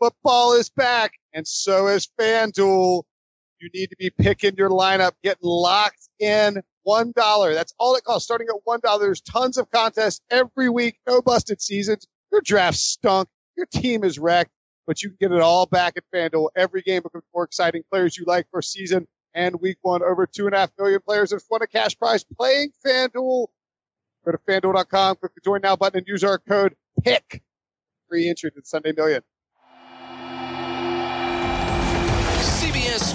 Football is back, and so is FanDuel. You need to be picking your lineup, getting locked in. One dollar. That's all it costs. Starting at one dollar. There's tons of contests every week. No busted seasons. Your draft stunk. Your team is wrecked, but you can get it all back at FanDuel. Every game becomes more exciting. Players you like for season and week one. Over two and a half million players have won a cash prize playing FanDuel. Go to FanDuel.com, click the join now button and use our code PICK. Free entry to the Sunday Million.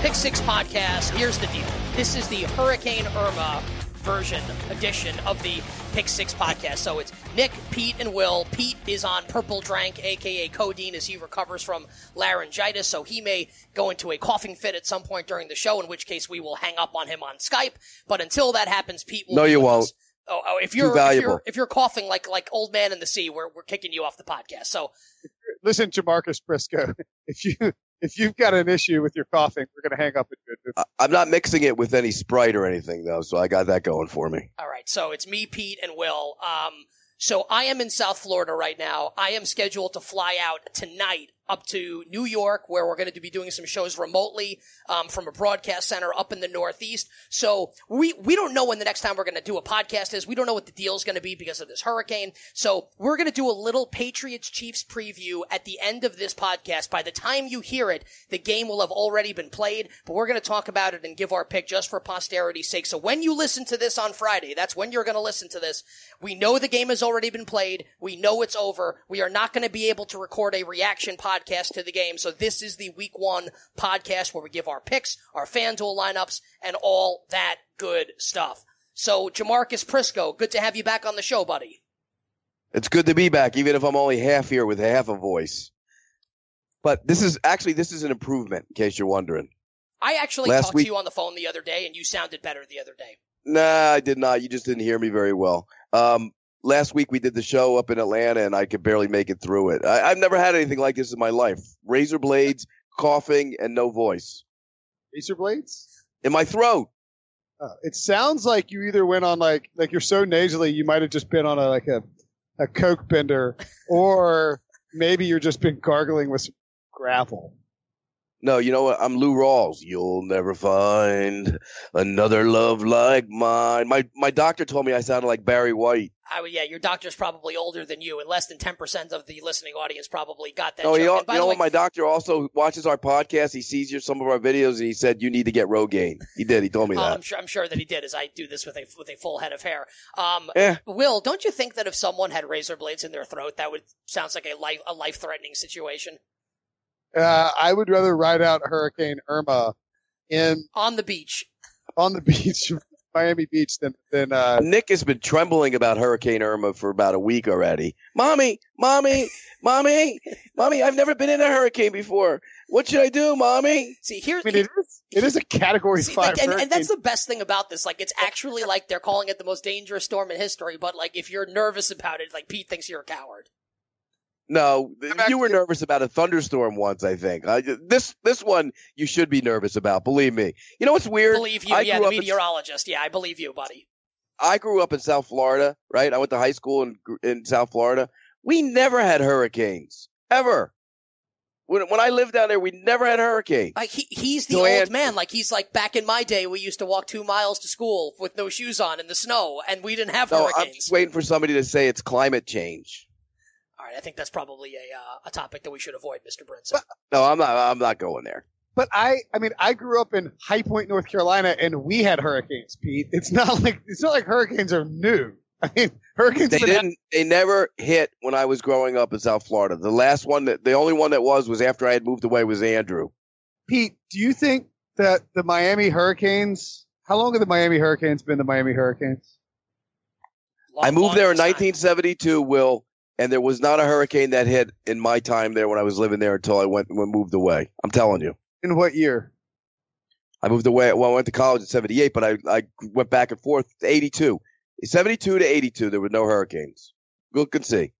Pick Six podcast. Here's the deal. This is the Hurricane Irma version edition of the Pick Six podcast. So it's Nick, Pete, and Will. Pete is on Purple Drank, aka codeine, as he recovers from laryngitis. So he may go into a coughing fit at some point during the show, in which case we will hang up on him on Skype. But until that happens, Pete will. No, be you won't. us. Oh, oh, if you're, if valuable. you're if you're coughing like like old man in the sea, we're we're kicking you off the podcast. So Listen, to Marcus Prisco, if you if you've got an issue with your coughing, we're going to hang up and do it. I- I'm not mixing it with any Sprite or anything though, so I got that going for me. All right, so it's me, Pete, and Will. Um, so I am in South Florida right now. I am scheduled to fly out tonight up to New York, where we're going to be doing some shows remotely um, from a broadcast center up in the Northeast. So we we don't know when the next time we're going to do a podcast is. We don't know what the deal is going to be because of this hurricane. So we're going to do a little Patriots Chiefs preview at the end of this podcast. By the time you hear it, the game will have already been played, but we're going to talk about it and give our pick just for posterity's sake. So when you listen to this on Friday, that's when you're going to listen to this. We know the game has already been played. We know it's over. We are not going to be able to record a reaction podcast to the game. So this is the week one podcast where we give our picks, our FanDuel lineups, and all that good stuff. So Jamarcus Prisco, good to have you back on the show, buddy. It's good to be back, even if I'm only half here with half a voice. But this is actually this is an improvement, in case you're wondering. I actually Last talked week- to you on the phone the other day and you sounded better the other day. Nah, I did not. You just didn't hear me very well. Um, last week we did the show up in Atlanta, and I could barely make it through it. I, I've never had anything like this in my life: razor blades, coughing, and no voice Razor blades. in my throat. Uh, it sounds like you either went on like like you're so nasally you might have just been on a like a a coke bender, or maybe you're just been gargling with some gravel. No, you know what? I'm Lou Rawls. You'll never find another love like mine. My my doctor told me I sounded like Barry White. I, yeah, your doctor's probably older than you, and less than 10% of the listening audience probably got that Oh, joke. you know, by you the know way, what? My doctor also watches our podcast. He sees your, some of our videos, and he said you need to get Rogaine. He did. He told me Oh, that. I'm sure. I'm sure that he did, as I do this with a with a full head of hair. Um, Eh. Will, don't you think that if someone had razor blades in their throat, that would sounds like a life a life threatening situation Uh, I would rather ride out Hurricane Irma in on the beach? on the beach, Miami Beach, than than uh, Nick has been trembling about Hurricane Irma for about a week already. Mommy, mommy, mommy, mommy! I've never been in a hurricane before. What should I do, mommy? See, here's I mean, it is it is a Category See, Five like, and, and that's the best thing about this. Like, it's actually like they're calling it the most dangerous storm in history. But like, if you're nervous about it, like Pete thinks you're a coward. No, you were nervous about a thunderstorm once. I think uh, I, this this one you should be nervous about. Believe me. You know what's weird? Believe you, I yeah, the up in- meteorologist. Yeah, I believe you, buddy. I grew up in South Florida, right? I went to high school in in South Florida. We never had hurricanes ever. When when I lived down there, we never had hurricanes. Like he, he's the Joanne- old man. Like he's like back in my day, we used to walk two miles to school with no shoes on in the snow, and we didn't have no, I'm hurricanes. just waiting for somebody to say it's climate change. All right, I think that's probably a uh, a topic that we should avoid, Mr. Brinson. No, I'm not. I'm not going there. But I, I mean, I grew up in High Point, North Carolina, and we had hurricanes, Pete. It's not like it's not like hurricanes are new. I mean, hurricanes. They didn't. They never hit when I was growing up in South Florida. The last one that, the only one that was, was after I had moved away was Andrew. Pete, do you think that the Miami Hurricanes? How long have the Miami Hurricanes been the Miami Hurricanes? Long- I moved there in time. 1972. Will and there was not a hurricane that hit in my time there when I was living there until I went when moved away. I'm telling you. In what year? I moved away. Well, I went to college in '78, but I I went back and forth. '82, '72 to '82, there were no hurricanes. Look and see.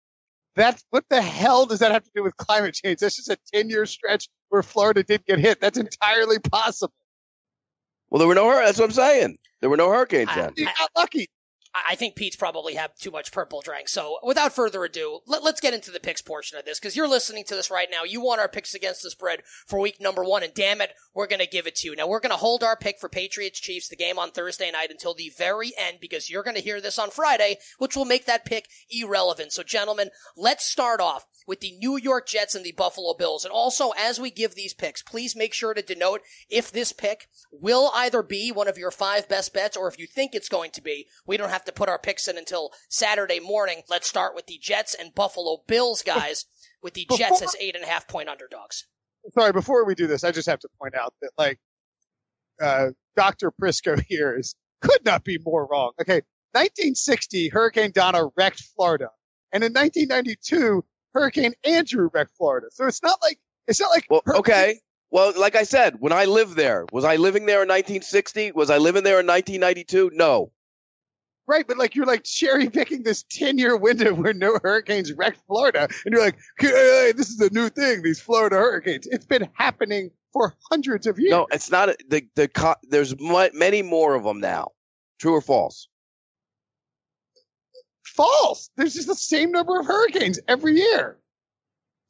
That's what the hell does that have to do with climate change? That's just a 10 year stretch where Florida did get hit. That's entirely possible. Well, there were no. Hurricanes. That's what I'm saying. There were no hurricanes then. You got lucky. I think Pete's probably had too much purple drink. So without further ado, let, us get into the picks portion of this because you're listening to this right now. You want our picks against the spread for week number one, and damn it, we're going to give it to you. Now we're going to hold our pick for Patriots Chiefs, the game on Thursday night, until the very end because you're going to hear this on Friday, which will make that pick irrelevant. So gentlemen, let's start off with the New York Jets and the Buffalo Bills. And also, as we give these picks, please make sure to denote if this pick will either be one of your five best bets or if you think it's going to be. We don't have to put our picks in until Saturday morning. Let's start with the Jets and Buffalo Bills, guys, with the Jets as eight and a half point underdogs. Sorry, before we do this, I just have to point out that, like, uh, Dr. Prisco here is, could not be more wrong. Okay. 1960, Hurricane Donna wrecked Florida. And in 1992, Hurricane Andrew wrecked Florida. So it's not like, it's not like, Well, Hurricane- okay. Well, like I said, when I lived there, was I living there in 1960? Was I living there in 1992? No. Right, but like you're like cherry picking this 10 year window where no hurricanes wrecked Florida, and you're like, hey, this is a new thing, these Florida hurricanes. It's been happening for hundreds of years. No, it's not. A, the the co- there's mu- many more of them now. True or false? False. There's just the same number of hurricanes every year.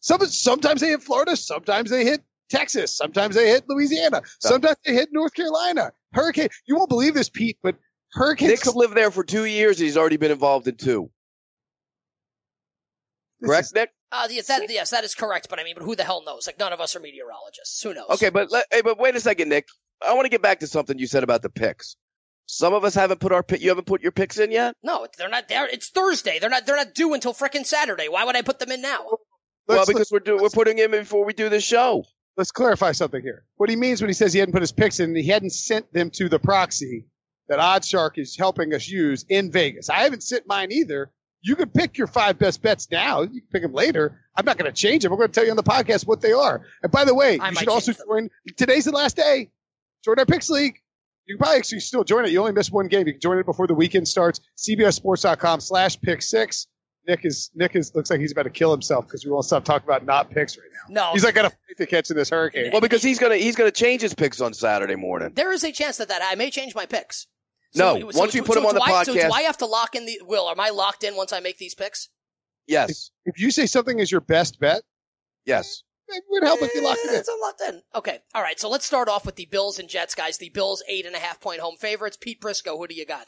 Some, sometimes they hit Florida, sometimes they hit Texas, sometimes they hit Louisiana, sometimes they hit North Carolina. Hurricane, you won't believe this, Pete, but hurricanes. Nick's lived there for two years and he's already been involved in two. this Correct, is- Nick? Uh, yes, that, yes, that is correct. But I mean, but who the hell knows? Like none of us are meteorologists. Who knows? Okay, but let, hey, but wait a second, Nick. I want to get back to something you said about the picks. Some of us haven't put our pick. You haven't put your picks in yet. No, they're not there. It's Thursday. They're not. They're not due until frickin' Saturday. Why would I put them in now? well, let's- because we're doing we're putting him in before we do the show. let's clarify something here. What he means when he says he hadn't put his picks in, he hadn't sent them to the proxy that OddsShark is helping us use in Vegas. I haven't sent mine either. You can pick your five best bets now. You can pick them later. I'm not going to change them. We're going to tell you on the podcast what they are. And by the way, I you should also them. join. Today's the last day. Join our picks league. You can probably actually still join it. You only miss one game. You can join it before the weekend starts. CBSSports.com slash pick six. Nick is Nick is looks like he's about to kill himself because we won't stop talking about not picks right now. No, He's like got a fight to catch in this hurricane. Well, because he's gonna he's gonna change his picks on Saturday morning. there is a chance that that I may change my picks. No, once you put them on do the I, So do podcast- I have to lock in the will? Am I locked in once I make these picks? Yes, If you say something is your best bet, yes. It would help if you locked it in. it's locked in. Okay, all right. So let's start off with the Bills and Jets, guys. The Bills eight and a half point home favorites. Pete Prisco, who do you got?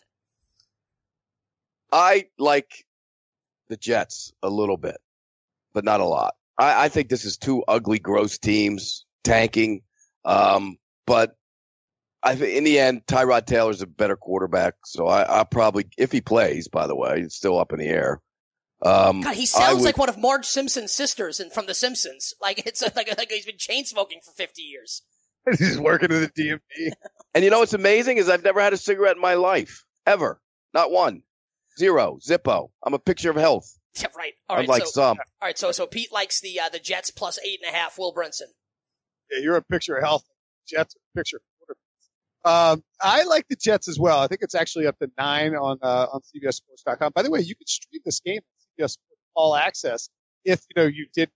I like the Jets a little bit, but not a lot. I, I think this is two ugly, gross teams tanking. Um, but I think in the end, Tyrod Taylor's a better quarterback. So I, I'll probably, if he plays, by the way, it's still up in the air. Um, God, he sounds would- like one of Marge Simpson's sisters in, from The Simpsons. Like it's like, like he's been chain smoking for fifty years. He's working in the DMV. And you know what's amazing is I've never had a cigarette in my life ever, not one, zero, Zippo. I'm a picture of health, Yeah, right. All right. unlike so, some. all right. So so Pete likes the uh, the Jets plus eight and a half. Will Brinson. Yeah, you're a picture of health. Jets picture. Um, I like the Jets as well. I think it's actually up to nine on uh, on CBSSports.com. By the way, you can stream this game Sports All Access if you know you did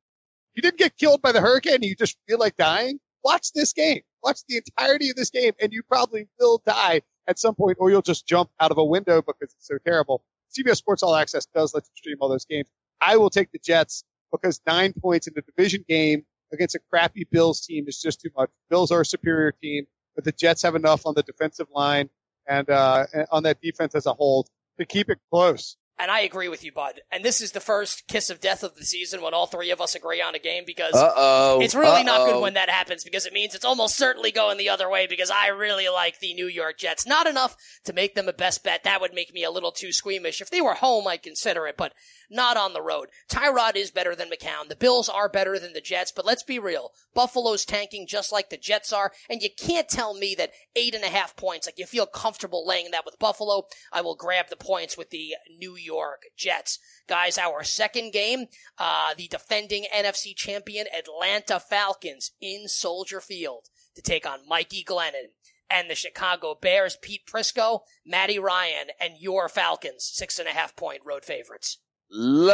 you didn't get killed by the hurricane and you just feel like dying. Watch this game. Watch the entirety of this game, and you probably will die at some point, or you'll just jump out of a window because it's so terrible. CBS Sports All Access does let you stream all those games. I will take the Jets because nine points in the division game against a crappy Bills team is just too much. Bills are a superior team, but the Jets have enough on the defensive line and uh, and on that defense as a whole to keep it close. And I agree with you, Bud. And this is the first kiss of death of the season when all three of us agree on a game because Uh oh. it's really not good when that happens because it means it's almost certainly going the other way because I really like the New York Jets. Not enough to make them a best bet. That would make me a little too squeamish. If they were home, I'd consider it, but not on the road. Tyrod is better than McCown. The Bills are better than the Jets, but let's be real. Buffalo's tanking just like the Jets are, and you can't tell me that eight and a half points, like you feel comfortable laying that with Buffalo. I will grab the points with the New York Jets. Guys, our second game, uh, the defending NFC champion Atlanta Falcons in Soldier Field to take on Mikey Glennon and the Chicago Bears, Pete Prisco, Matty Ryan, and your Falcons, six and a half point road favorites. Love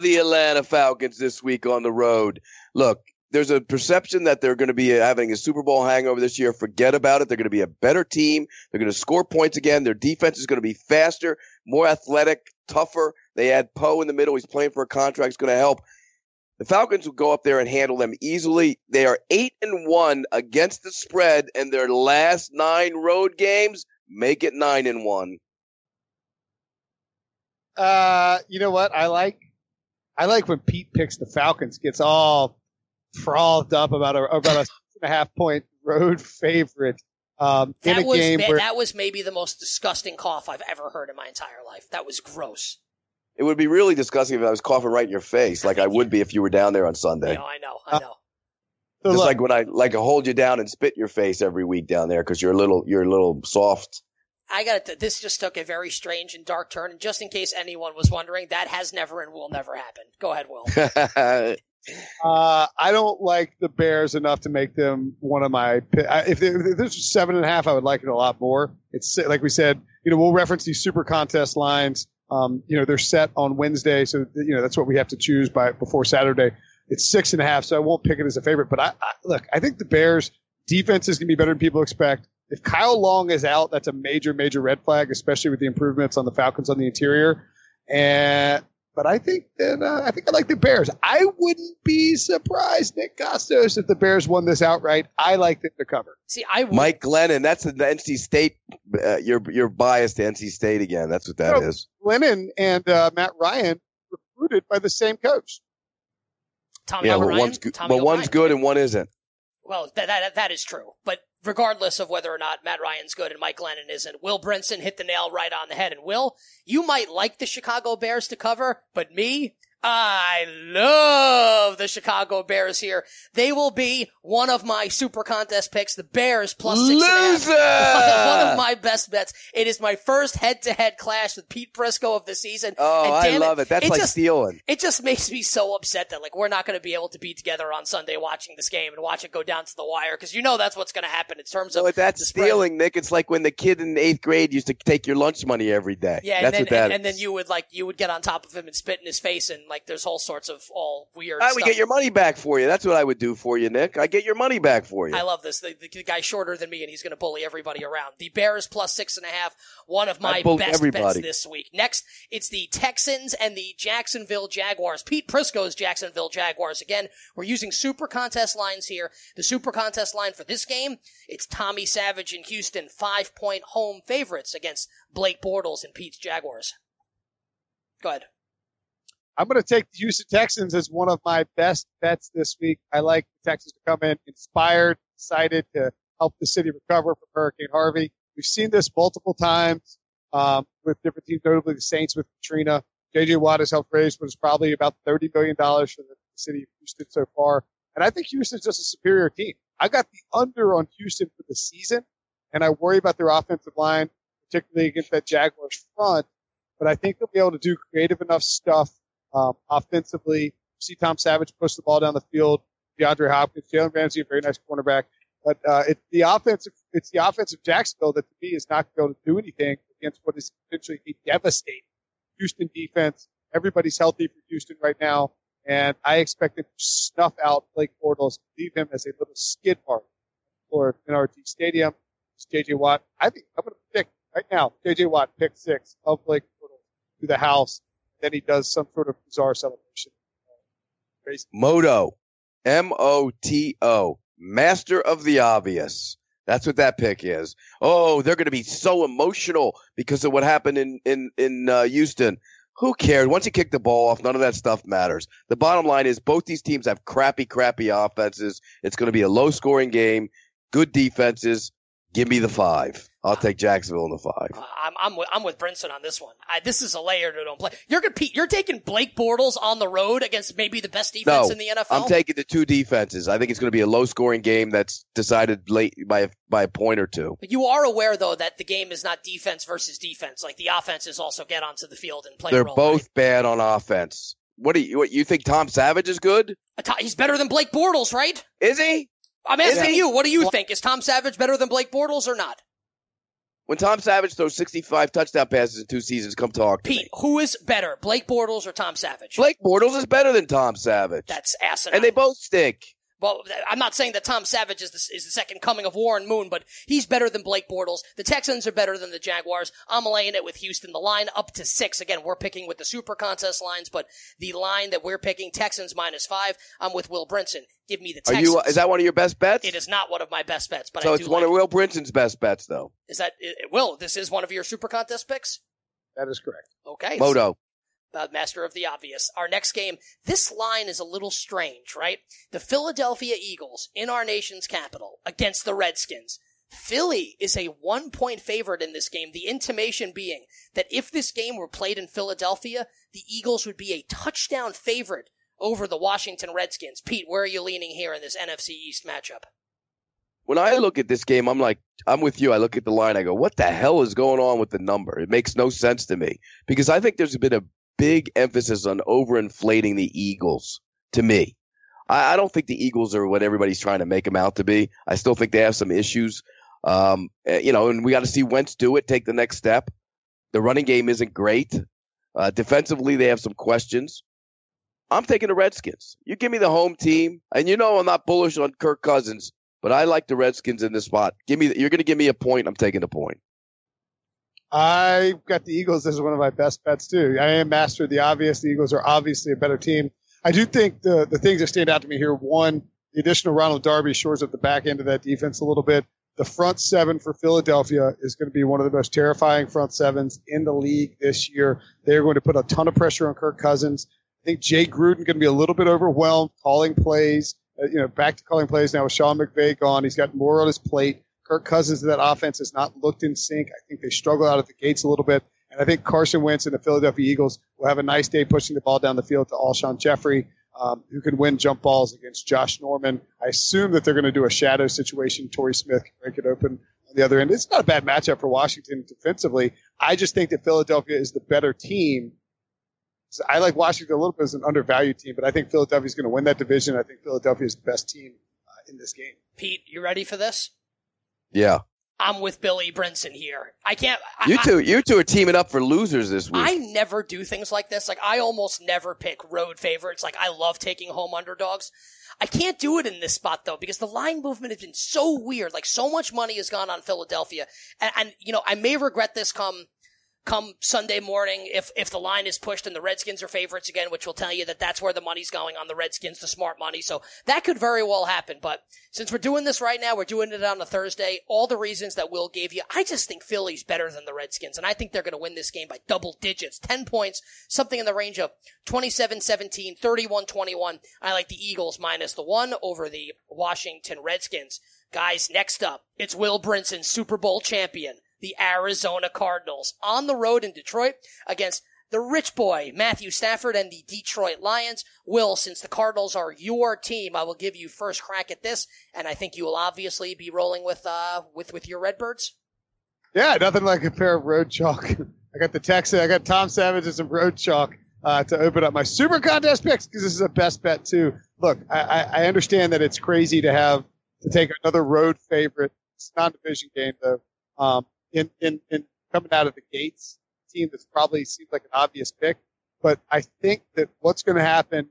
the Atlanta Falcons this week on the road. Look, there's a perception that they're going to be having a Super Bowl hangover this year. Forget about it. They're going to be a better team. They're going to score points again. Their defense is going to be faster, more athletic, tougher. They had Poe in the middle. He's playing for a contract. It's going to help. The Falcons will go up there and handle them easily. They are eight and one against the spread in their last nine road games. Make it nine and one. Uh, you know what? I like, I like when Pete picks the Falcons, gets all frothed up about a about a six and a half point road favorite. Um, in That a was game where that was maybe the most disgusting cough I've ever heard in my entire life. That was gross. It would be really disgusting if I was coughing right in your face, like I would be if you were down there on Sunday. You know, I know, I know. so Just look, like when I like to hold you down and spit your face every week down there because you're a little you're a little soft. I got to This just took a very strange and dark turn. And just in case anyone was wondering, that has never and will never happen. Go ahead, Will. Uh, I don't like the Bears enough to make them one of my. If, they, if this was seven and a half, I would like it a lot more. It's like we said, you know, we'll reference these super contest lines. Um, you know, they're set on Wednesday, so you know that's what we have to choose by before Saturday. It's six and a half, so I won't pick it as a favorite. But I, I look, I think the Bears defense is going to be better than people expect. If Kyle Long is out, that's a major, major red flag, especially with the improvements on the Falcons on the interior. And but I think that uh, I think I like the Bears. I wouldn't be surprised, Nick Kostos, if the Bears won this outright. I like them to cover. See, I would, Mike Glennon, that's the NC State. Uh, you're you're biased to NC State again. That's what that No. is. Glennon and uh, Matt Ryan recruited by the same coach. Tommy Yeah, but O'Brien. one's good, Tommy but one's good and one isn't. Well, that, that that is true. But regardless of whether or not Matt Ryan's good and Mike Glennon isn't, Will Brinson hit the nail right on the head. And Will, you might like the Chicago Bears to cover, but me, I love the Chicago Bears here. They will be one of my super contest picks. The Bears plus six and a half. Loser. one of my best bets. It is my first head-to-head clash with Pete Prisco of the season. Oh, and I love it. That's it like just, stealing. it just makes me so upset that like we're not going to be able to be together on Sunday watching this game and watch it go down to the wire because you know that's what's going to happen in terms of So that's stealing, Nick. It's like when the kid in eighth grade used to take your lunch money every day. Yeah, that's and then what that and, and then you would like you would get on top of him and spit in his face and like there's all sorts of all weird. I would stuff. get your money back for you. That's what I would do for you, Nick. I get your money back for you. I love this. The, the, the guy's shorter than me, and he's going to bully everybody around. The Bears plus six and a half, one of my best everybody. bets this week. Next, it's the Texans and the Jacksonville Jaguars. Pete Prisco's Jacksonville Jaguars. Again, we're using super contest lines here. The super contest line for this game, it's Tommy Savage in Houston, five point home favorites against Blake Bortles and Pete's Jaguars. Go ahead. I'm going to take the Houston Texans as one of my best bets this week. I like the Texans to come in inspired, excited to help the city recover from Hurricane Harvey. We've seen this multiple times um, with different teams, notably the Saints with Katrina. J.J. Watt has helped raise what is probably about $30 million for the city of Houston so far. And I think Houston's just a superior team. I got the under on Houston for the season, and I worry about their offensive line, particularly against that Jaguars front. But I think they'll be able to do creative enough stuff um, offensively. See Tom Savage push the ball down the field. DeAndre Hopkins, Jalen Ramsey, a very nice cornerback. But uh, it's the offensive, it's the offensive Jacksonville that to me is not going to do anything against what is potentially a devastating Houston defense. Everybody's healthy for Houston right now, and I expect them to snuff out Blake Bortles, leave him as a little skid mark for NRG Stadium. It's JJ Watt. I think I'm going to pick right now. JJ Watt pick six of Blake Bortles to the house. Then he does some sort of bizarre celebration. Moto, M O T O, master of the obvious. That's what that pick is. Oh, they're going to be so emotional because of what happened in in in uh, Houston. Who cares? Once you kick the ball off, none of that stuff matters. The bottom line is both these teams have crappy, crappy offenses. It's going to be a low scoring game, good defenses. Give me the five. I'll take Jacksonville in the five. Uh, I'm I'm with, I'm with Brinson on this one. I, this is a layer to don't play. You're gonna Pete, you're taking Blake Bortles on the road against maybe the best defense No, in the NFL. I'm taking the two defenses. I think it's going to be a low scoring game that's decided late by a, by a point or two. But you are aware though that the game is not defense versus defense. Like the offenses also get onto the field and play. They're role, both right? bad on offense. What do you what you think Tom Savage is good? He's better than Blake Bortles, right? Is he? I'm asking you. What do you think? Is Tom Savage better than Blake Bortles or not? When Tom Savage throws 65 touchdown passes in two seasons, come talk to Pete, me. who is better, Blake Bortles or Tom Savage? Blake Bortles is better than Tom Savage. That's asinine. and they both stink. Well, I'm not saying that Tom Savage is the, is the second coming of Warren Moon, but he's better than Blake Bortles. The Texans are better than the Jaguars. I'm laying it with Houston. The line up to six. Again, we're picking with the super contest lines, but the line that we're picking, Texans minus five. I'm with Will Brinson. Give me the Are Texans. you? Is that one of your best bets? It is not one of my best bets, but So I it's one like. of Will Brinson's best bets, though. is that it, Will? This is one of your super contest picks. That is correct. Okay. Moto. Uh, master of the obvious. Our next game, this line is a little strange, right? The Philadelphia Eagles in our nation's capital against the Redskins. Philly is a one point favorite in this game. The intimation being that if this game were played in Philadelphia, the Eagles would be a touchdown favorite over the Washington Redskins. Pete, where are you leaning here in this NFC East matchup? When I look at this game, I'm like, I'm with you. I look at the line. I go, what the hell is going on with the number? It makes no sense to me because I think there's been a big emphasis on overinflating the Eagles. To me, I, I don't think the Eagles are what everybody's trying to make them out to be. I still think they have some issues. Um, eh, you know, and we got to see Wentz do it, take the next step. The running game isn't great. Uh, defensively, they have some questions. I'm taking the Redskins. You give me the home team, and you know I'm not bullish on Kirk Cousins, but I like the Redskins in this spot. Give me, you're going to give me a point. I'm taking a point. I've got the Eagles as one of my best bets too. I am master of the obvious. The Eagles are obviously a better team. I do think the the things that stand out to me here. One, the addition of Ronald Darby shores up the back end of that defense a little bit. The front seven for Philadelphia is going to be one of the most terrifying front sevens in the league this year. They're going to put a ton of pressure on Kirk Cousins. I think Jay Gruden going to be a little bit overwhelmed calling plays. Uh, you know, back to calling plays now with Sean McVay gone. He's got more on his plate. Kirk Cousins of that offense has not looked in sync. I think they struggle out of the gates a little bit. And I think Carson Wentz and the Philadelphia Eagles will have a nice day pushing the ball down the field to Alshon Jeffery, um, who can win jump balls against Josh Norman. I assume that they're going to do a shadow situation. Torrey Smith can break it open on the other end. It's not a bad matchup for Washington defensively. I just think that Philadelphia is the better team. So I like Washington a little bit as an undervalued team, but I think Philadelphia is going to win that division. I think Philadelphia is the best team uh, in this game. Pete, you ready for this? Yeah, I'm with Billy Brinson here. I can't. I, you I- two, you two are teaming up for losers this week. I never do things like this. Like I almost never pick road favorites. Like I love taking home underdogs. I can't do it in this spot though because the line movement has been so weird. Like so much money has gone on Philadelphia, and, and you know I may regret this come come Sunday morning if if the line is pushed and the Redskins are favorites again, which will tell you that that's where the money's going on the Redskins, the smart money. So that could very well happen. But since we're doing this right now, we're doing it on a Thursday. All the reasons that Will gave you, I just think Philly's better than the Redskins, and I think they're going to win this game by double digits, 10 points, something in the range of 27-17, 31-21. I like the Eagles minus the one over the Washington Redskins. Guys, next up, it's Will Brinson, Super Bowl champion, the Arizona Cardinals, on the road in Detroit against the rich boy, Matthew Stafford, and the Detroit Lions. Will, since the Cardinals are your team, I will give you first crack at this, and I think you will obviously be rolling with, uh, with, with your Redbirds. Yeah, nothing like a pair of road chalk. I got the Texan. I got Tom Savage and some road chalk uh, to open up my super contest picks because this is a best bet too. Look, I, I understand that it's crazy to have to take another road favorite. It's non-division game though. Um, in in in coming out of the gates, team that's probably seems like an obvious pick, but I think that what's going to happen.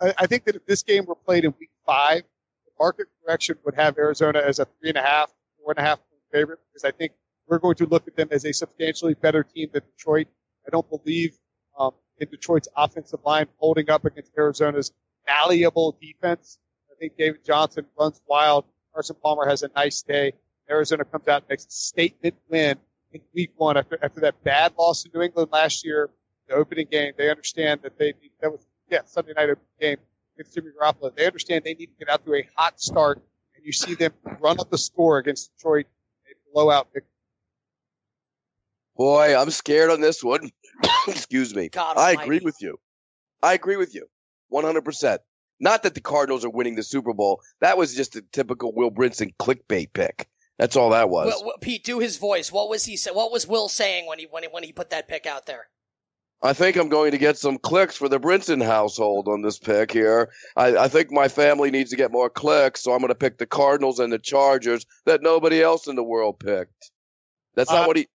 I, I think that if this game were played in week five, the market correction would have Arizona as a three and a half, four and a half favorite because I think we're going to look at them as a substantially better team than Detroit. I don't believe um, in Detroit's offensive line holding up against Arizona's malleable defense. I think David Johnson runs wild. Carson Palmer has a nice day. Arizona comes out and makes a statement win in week one after, after that bad loss to New England last year, the opening game. They understand that they need, that was, yeah, Sunday night opening game against Jimmy Garoppolo. They understand they need to get out to a hot start and you see them run up the score against Detroit a blowout victory. Boy, I'm scared on this one. Excuse me. God I almighty. agree with you. I agree with you. 100%. Not that the Cardinals are winning the Super Bowl. That was just a typical Will Brinson clickbait pick. That's all that was. Will- Pete, do his voice. What was he say? What was Will saying when he when he when he put that pick out there? I think I'm going to get some clicks for the Brinson household on this pick here. I, I think my family needs to get more clicks, so I'm going to pick the Cardinals and the Chargers that nobody else in the world picked. That's not Uh, what he.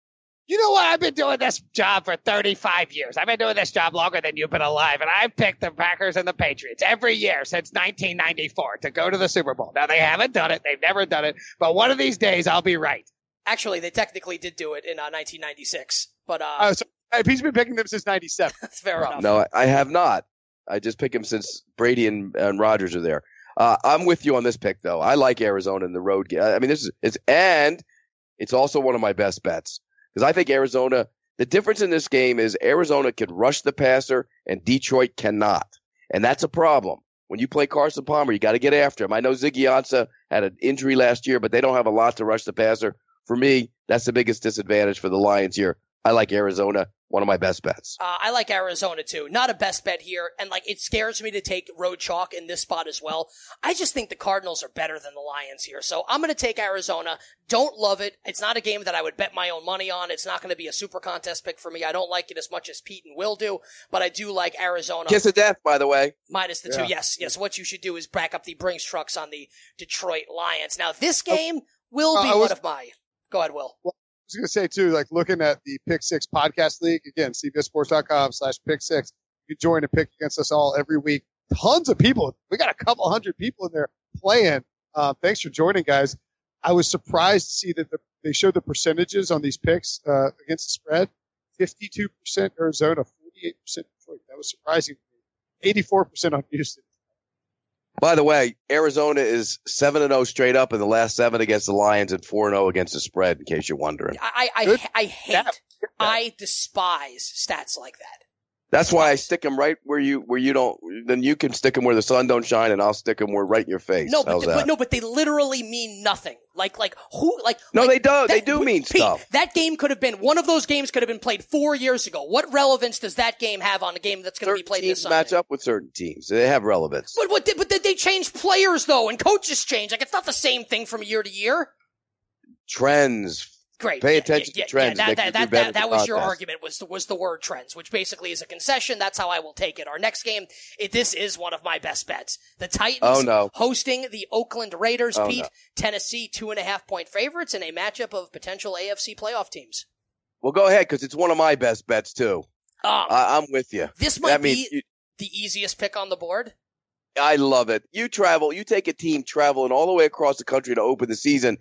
You know what? I've been doing this job for 35 years. I've been doing this job longer than you've been alive, and I've picked the Packers and the Patriots every year since 1994 to go to the Super Bowl. Now, they haven't done it. They've never done it. But one of these days, I'll be right. Actually, they technically did do it in uh, 1996, but uh, Uh, so, he's been picking them since '97. that's fair enough. No, I, I have not. I just pick him since Brady and, and Rodgers are there. Uh, I'm with you on this pick, though. I like Arizona in the road game. I mean, this is it's and it's also one of my best bets because I think Arizona. The difference in this game is Arizona can rush the passer and Detroit cannot, and that's a problem. When you play Carson Palmer, you got to get after him. I know Ziggy Ansah had an injury last year, but they don't have a lot to rush the passer. For me, that's the biggest disadvantage for the Lions here. I like Arizona, one of my best bets. Uh, I like Arizona too. Not a best bet here, and like it scares me to take road chalk in this spot as well. I just think the Cardinals are better than the Lions here, so I'm going to take Arizona. Don't love it. It's not a game that I would bet my own money on. It's not going to be a super contest pick for me. I don't like it as much as Pete and Will do, but I do like Arizona Kiss of death, by the way. minus the two. Yes, yes. What you should do is back up the Brinks trucks on the Detroit Lions. Now this game will Uh, be I was- one of my. Go ahead, Will. I was going to say too, like looking at the Pick Six Podcast League again, CBSSports.com slash Pick Six. You can join and pick against us all every week. Tons of people. We got a couple hundred people in there playing. Uh, thanks for joining, guys. I was surprised to see that the, they showed the percentages on these picks uh, against the spread. 52% Arizona, 48% Detroit. That was surprising. 84% on Houston. By the way, Arizona is seven and zero straight up in the last seven against the Lions and four and zero against the spread. In case you're wondering, I I, I, I hate. stat. I despise stats like that. that's why I stick them right where you where you don't. Then you can stick them where the sun don't shine, and I'll stick them where right in your face. No, but, How's but no, but they literally mean nothing. Like like who like No, like, they do. They do mean Pete, stuff. That game could have been one of those games could have been played four years ago. What relevance does that game have on a game that's going to be played this Sunday? match up with certain teams. They have relevance. But what? Did, but did they change players though, and coaches change? Like it's not the same thing from year to year. Trends. Great. Pay Yeah, attention yeah, to trends. Yeah, that, that, that, that, that was your argument was the, was the word trends, which basically is a concession. That's how I will take it. Our next game, it, this is one of my best bets. The Titans Oh, no. hosting the Oakland Raiders. Oh, Pete, no. Tennessee, two and a half point favorites in a matchup of potential AFC playoff teams. Well, go ahead because it's one of my best bets too. Um, I, I'm with you. this might mean, be you- the easiest pick on the board. I love it. You travel, you take a team traveling all the way across the country to open the season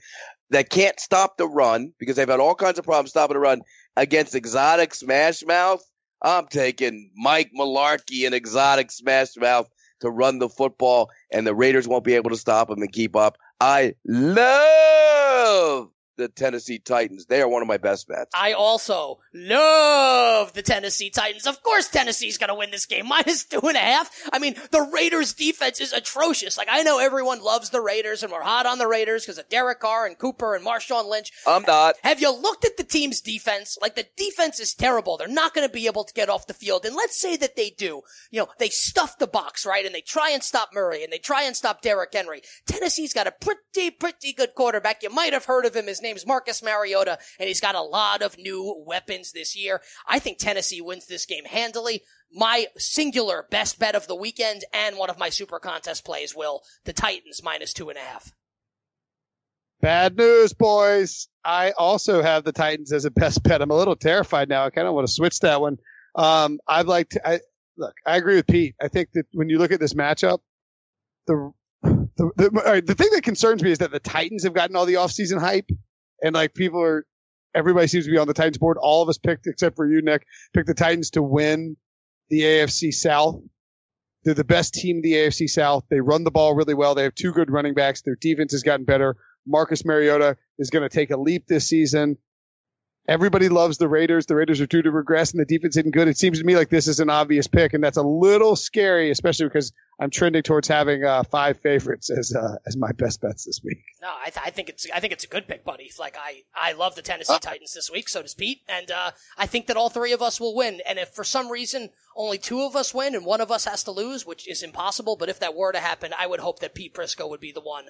that can't stop the run because they've had all kinds of problems stopping the run against exotic smash mouth. I'm taking Mike Mularkey and exotic smash mouth to run the football and the Raiders won't be able to stop them and keep up. I love the Tennessee Titans. They are one of my best bets. I also love the Tennessee Titans. Of course, Tennessee's going to win this game. Minus two and a half. I mean, the Raiders defense is atrocious. Like, I know everyone loves the Raiders and we're hot on the Raiders because of Derek Carr and Cooper and Marshawn Lynch. I'm not. Have you looked at the team's defense? Like, the defense is terrible. They're not going to be able to get off the field. And let's say that they do. You know, they stuff the box, right? And they try and stop Murray and they try and stop Derrick Henry. Tennessee's got a pretty, pretty good quarterback. You might have heard of him. His name's Marcus Mariota, and he's got a lot of new weapons this year. I think Tennessee wins this game handily. My singular best bet of the weekend and one of my super contest plays will the Titans minus two and a half. Bad news, boys. I also have the Titans as a best bet. I'm a little terrified now. I kind of want to switch that one. Um, I'd like to, I, look, I agree with Pete. I think that when you look at this matchup, the, the, the, the thing that concerns me is that the Titans have gotten all the offseason hype and like people are, everybody seems to be on the Titans board. All of us picked, except for you, Nick, picked the Titans to win the AFC South. They're the best team in the AFC South. They run the ball really well. They have two good running backs. Their defense has gotten better. Marcus Mariota is going to take a leap this season. Everybody loves the Raiders. The Raiders are due to regress and the defense isn't good. It seems to me like this is an obvious pick, and that's a little scary, especially because I'm trending towards having uh, five favorites as uh, as my best bets this week. No, I, th- I think it's I think it's a good pick, buddy. Like I I love the Tennessee Titans this week. So does Pete, and uh, I think that all three of us will win. And if for some reason only two of us win and one of us has to lose, which is impossible, but if that were to happen, I would hope that Pete Prisco would be the one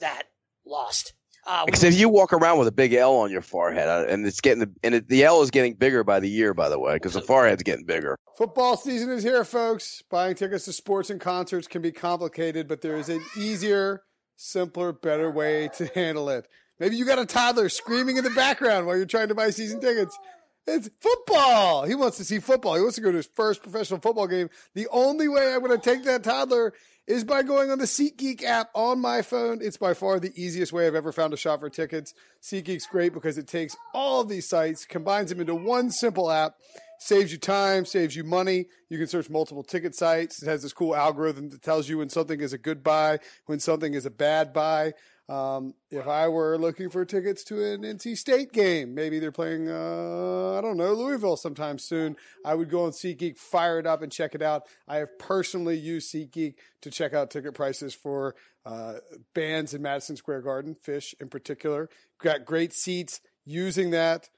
that lost. Uh, because if you walk around with a big L on your forehead, uh, and it's getting the and it, the L is getting bigger by the year, by the way, because the forehead's getting bigger. Football season is here, folks. Buying tickets to sports and concerts can be complicated, but there is an easier, simpler, better way to handle it. Maybe you got a toddler screaming in the background while you're trying to buy season tickets. It's football. He wants to see football. He wants to go to his first professional football game. The only way I'm going to take that toddler is by going on the SeatGeek app on my phone. It's by far the easiest way I've ever found to shop for tickets. SeatGeek's great because it takes all of these sites, combines them into one simple app, saves you time, saves you money. You can search multiple ticket sites. It has this cool algorithm that tells you when something is a good buy, when something is a bad buy. Um, if I were looking for tickets to an NC State game, maybe they're playing, uh, I don't know, Louisville sometime soon, I would go on SeatGeek, fire it up, and check it out. I have personally used SeatGeek to check out ticket prices for uh, bands in Madison Square Garden, Phish in particular. Got great seats using that.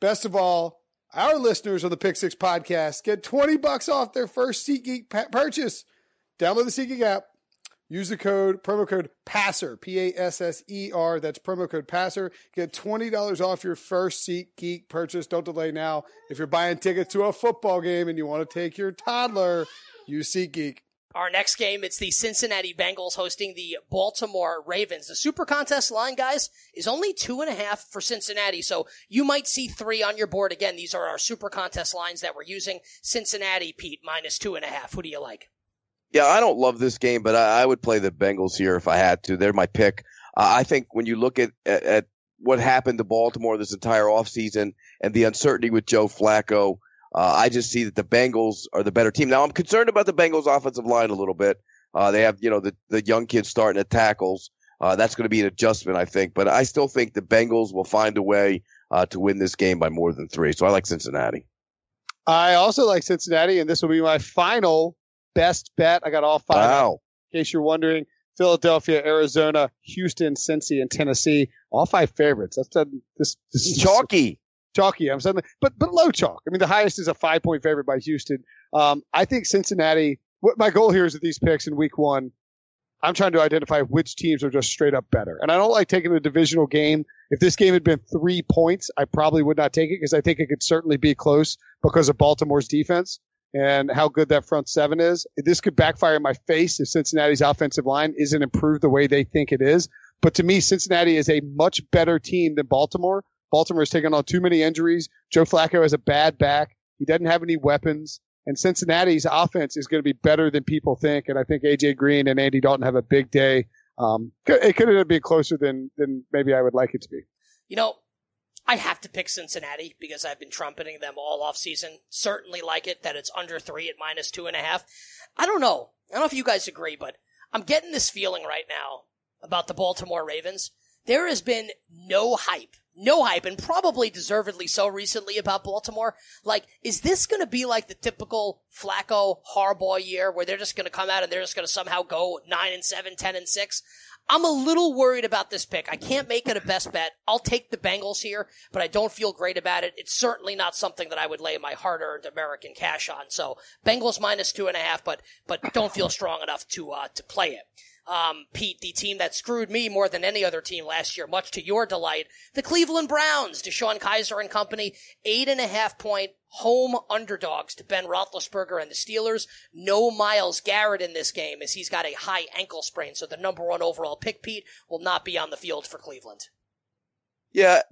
Best of all, our listeners on the Pick Six podcast get 20 bucks off their first SeatGeek purchase. Download the SeatGeek app Use the code, promo code PASSER, P A S S E R. That's promo code PASSER. Get $20 off your first SeatGeek purchase. Don't delay now. If you're buying tickets to a football game and you want to take your toddler, use SeatGeek. Our next game, it's the Cincinnati Bengals hosting the Baltimore Ravens. The Super Contest line, guys, is only two and a half for Cincinnati, so you might see three on your board. Again, these are our Super Contest lines that we're using. Cincinnati, Pete, minus two and a half. Who do you like? Yeah, I don't love this game, but I, I would play the Bengals here if I had to. They're my pick. Uh, I think when you look at, at, at what happened to Baltimore this entire offseason and the uncertainty with Joe Flacco, uh, I just see that the Bengals are the better team. Now, I'm concerned about the Bengals' offensive line a little bit. Uh, they have, you know, the, the young kids starting at tackles. Uh, that's going to be an adjustment, I think. But I still think the Bengals will find a way uh, to win this game by more than three. So I like Cincinnati. I also like Cincinnati, and this will be my final best bet. I got all five. Wow. In case you're wondering, Philadelphia, Arizona, Houston, Cincy, and Tennessee, all five favorites. That's a, this, this is chalky. Chalky. I'm saying, but but low chalk. I mean, the highest is a five point favorite by Houston. Um, I think Cincinnati. What my goal here is that these picks in Week One. I'm trying to identify which teams are just straight up better. And I don't like taking a divisional game. If this game had been three points, I probably would not take it because I think it could certainly be close because of Baltimore's defense and how good that front seven is. This could backfire in my face if Cincinnati's offensive line isn't improved the way they think it is. But to me, Cincinnati is a much better team than Baltimore. Baltimore has taken on too many injuries. Joe Flacco has a bad back. He doesn't have any weapons. And Cincinnati's offense is going to be better than people think. And I think AJ Green and Andy Dalton have a big day. Um, it could have been closer than, than maybe I would like it to be. You know, I have to pick Cincinnati because I've been trumpeting them all off season. Certainly like it that it's under three at minus two and a half. I don't know. I don't know if you guys agree, but I'm getting this feeling right now about the Baltimore Ravens. There has been no hype, no hype, and probably deservedly so recently about Baltimore. Like, is this going to be like the typical Flacco Harbaugh year where they're just going to come out and they're just going to somehow go nine and seven, ten and six? I'm a little worried about this pick. I can't make it a best bet. I'll take the Bengals here, but I don't feel great about it. It's certainly not something that I would lay my hard-earned American cash on. So Bengals minus two and a half, but but don't feel strong enough to uh, to play it. Um, Pete, the team that screwed me more than any other team last year, much to your delight, the Cleveland Browns, DeShone Kizer and company, eight and a half point home underdogs to Ben Roethlisberger and the Steelers. No Myles Garrett in this game as he's got a high ankle sprain, so the number one overall pick, Pete, will not be on the field for Cleveland. Yeah,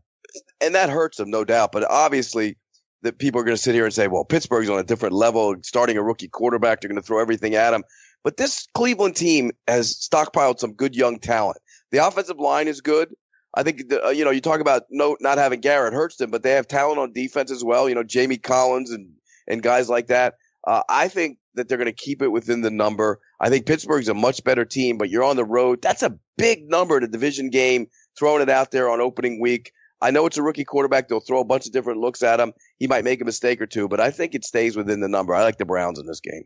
and that hurts them, no doubt. But obviously, that people are going to sit here and say, well, Pittsburgh's on a different level, starting a rookie quarterback. They're going to throw everything at him. But this Cleveland team has stockpiled some good young talent. The offensive line is good. I think the, uh, you know you talk about no not having Garrett hurts them, but they have talent on defense as well. You know Jamie Collins and and guys like that. Uh, I think that they're going to keep it within the number. I think Pittsburgh's a much better team, but you're on the road. That's a big number in a division game. Throwing it out there on opening week. I know it's a rookie quarterback. They'll throw a bunch of different looks at him. He might make a mistake or two, but I think it stays within the number. I like the Browns in this game.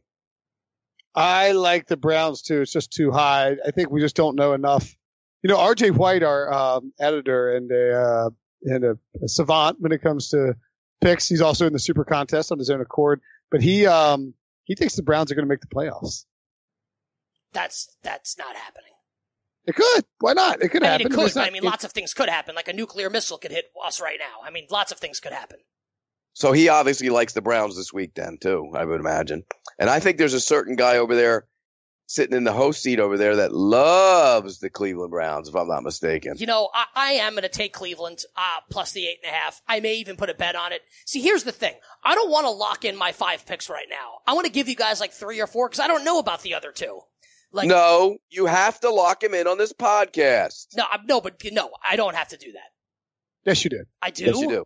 I like the Browns too. It's just too high. I think we just don't know enough. You know, RJ White, our um, editor and a uh, and a, a, savant when it comes to picks. He's also in the Super Contest on his own accord, but he um, he thinks the Browns are going to make the playoffs. That's that's not happening. It could. Why not? It could I mean, happen. It could. Not, I mean, lots of things could happen. Like a nuclear missile could hit us right now. I mean, lots of things could happen. So he obviously likes the Browns this week, then too. I would imagine. And I think there's a certain guy over there sitting in the host seat over there that loves the Cleveland Browns, if I'm not mistaken. You know, I, I am going to take Cleveland uh, plus the eight and a half. I may even put a bet on it. See, here's the thing. I don't want to lock in my five picks right now. I want to give you guys like three or four because I don't know about the other two. Like, no, you have to lock him in on this podcast. No, I'm, no, but no, I don't have to do that. Yes, you do. I do. Yes, you do.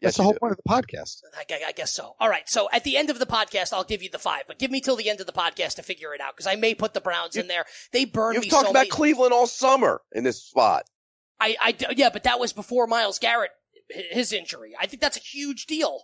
That's the whole do. point of the podcast. I, I, guess so. All right. So at the end of the podcast, I'll give you the five, but give me till the end of the podcast to figure it out because I may put the Browns you, in there. They burn You've me. talked so about many... Cleveland all summer in this spot. I, I, yeah, but that was before Myles Garrett his injury. I think that's a huge deal.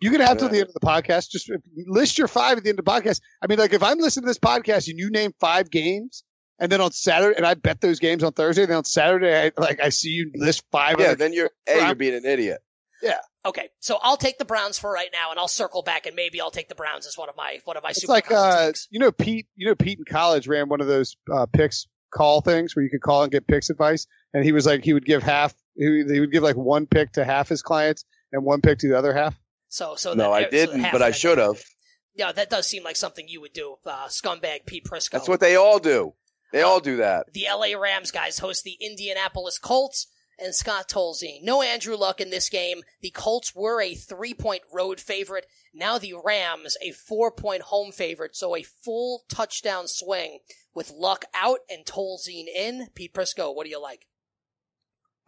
You can have till the end of the podcast. Just list your five at the end of the podcast. I mean, like if I'm listening to this podcast and you name five games, and then on Saturday, and I bet those games on Thursday, then on Saturday, I, like I see you list five. Yeah, then you're a you're being an idiot. Yeah. Okay, so I'll take the Browns for right now, and I'll circle back, and maybe I'll take the Browns as one of my one of my. It's like uh, you know, Pete. You know, Pete in college ran one of those uh, picks call things where you could call and get picks advice, and he was like, he would give half. He, he would give like one pick to half his clients and one pick to the other half. So, so no, I didn't, so but I should have. Yeah, that does seem like something you would do, uh, scumbag Pete Prisco. That's what they all do. They all do that. The LA Rams guys host the Indianapolis Colts and Scott Tolzien. No Andrew Luck in this game. The Colts were a three point road favorite. Now the Rams a four point home favorite. So a full touchdown swing with Luck out and Tolzien in. Pete Prisco, what do you like?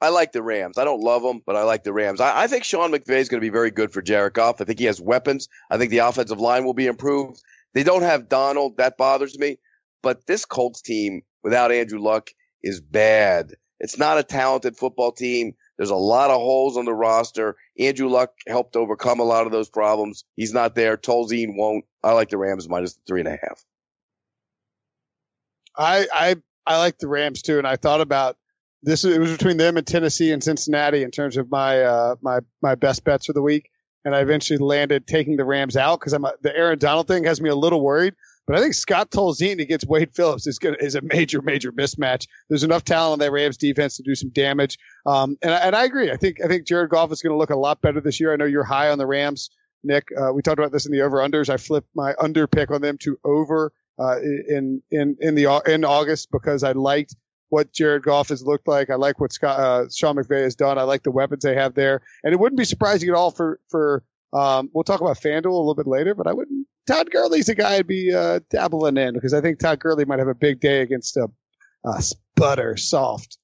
I like the Rams. I don't love them, but I like the Rams. I, I think Sean McVay is going to be very good for Jared Goff. I think he has weapons. I think the offensive line will be improved. They don't have Donald. That bothers me. But this Colts team without Andrew Luck is bad. It's not a talented football team. There's a lot of holes on the roster. Andrew Luck helped overcome a lot of those problems. He's not there. Tolzien won't. I like the Rams minus three and a half. I I I like the Rams too, and I thought about this it was between them and Tennessee and Cincinnati in terms of my uh, my my best bets for the week, and I eventually landed taking the Rams out because I'm a, the Aaron Donald thing has me a little worried. But I think Scott Tolzien against Wade Phillips is good, is a major major mismatch. There's enough talent on that Rams defense to do some damage. Um, and and I agree. I think I think Jared Goff is going to look a lot better this year. I know you're high on the Rams, Nick. Uh, we talked about this in the over unders. I flipped my under pick on them to over uh, in in in the in August because I liked what Jared Goff has looked like. I like what Scott, uh, Sean McVay has done. I like the weapons they have there, and it wouldn't be surprising at all for for. Um, we'll talk about FanDuel a little bit later, but I wouldn't. Todd Gurley's a guy I'd be uh, dabbling in because I think Todd Gurley might have a big day against a, a sputter soft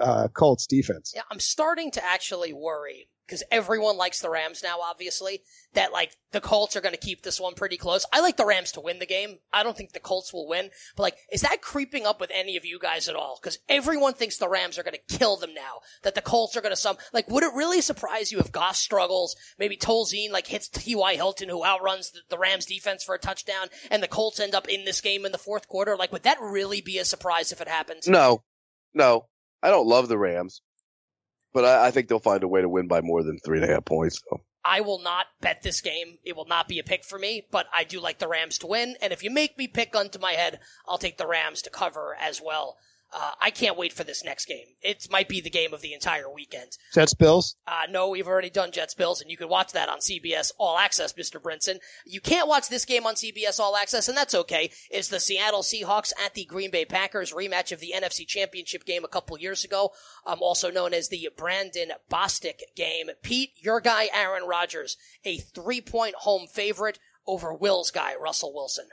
uh, Colts defense. Yeah, I'm starting to actually worry because everyone likes the Rams now, obviously, that like the Colts are going to keep this one pretty close. I like the Rams to win the game. I don't think the Colts will win, but like, is that creeping up with any of you guys at all? Because everyone thinks the Rams are going to kill them now, that the Colts are going to some, like, would it really surprise you if Goff struggles, maybe Tolzien like hits T.Y. Hilton who outruns the, the Rams defense for a touchdown and the Colts end up in this game in the fourth quarter? Like, would that really be a surprise if it happens? No, no. I don't love the Rams but I, I, think they'll find a way to win by more than three and a half points. So. I will not bet this game. It will not be a pick for me, but I do like the Rams to win. And if you make me pick gun to my head, I'll take the Rams to cover as well. Uh, I can't wait for this next game. It might be the game of the entire weekend. Jets Bills? Uh, no, we've already done Jets Bills, and you can watch that on CBS All Access, Mr. Brinson. You can't watch this game on CBS All Access, and that's okay. It's the Seattle Seahawks at the Green Bay Packers rematch of the NFC Championship game a couple years ago, um, also known as the Brandon Bostick game. Pete, your guy Aaron Rodgers, a three point home favorite over Will's guy Russell Wilson.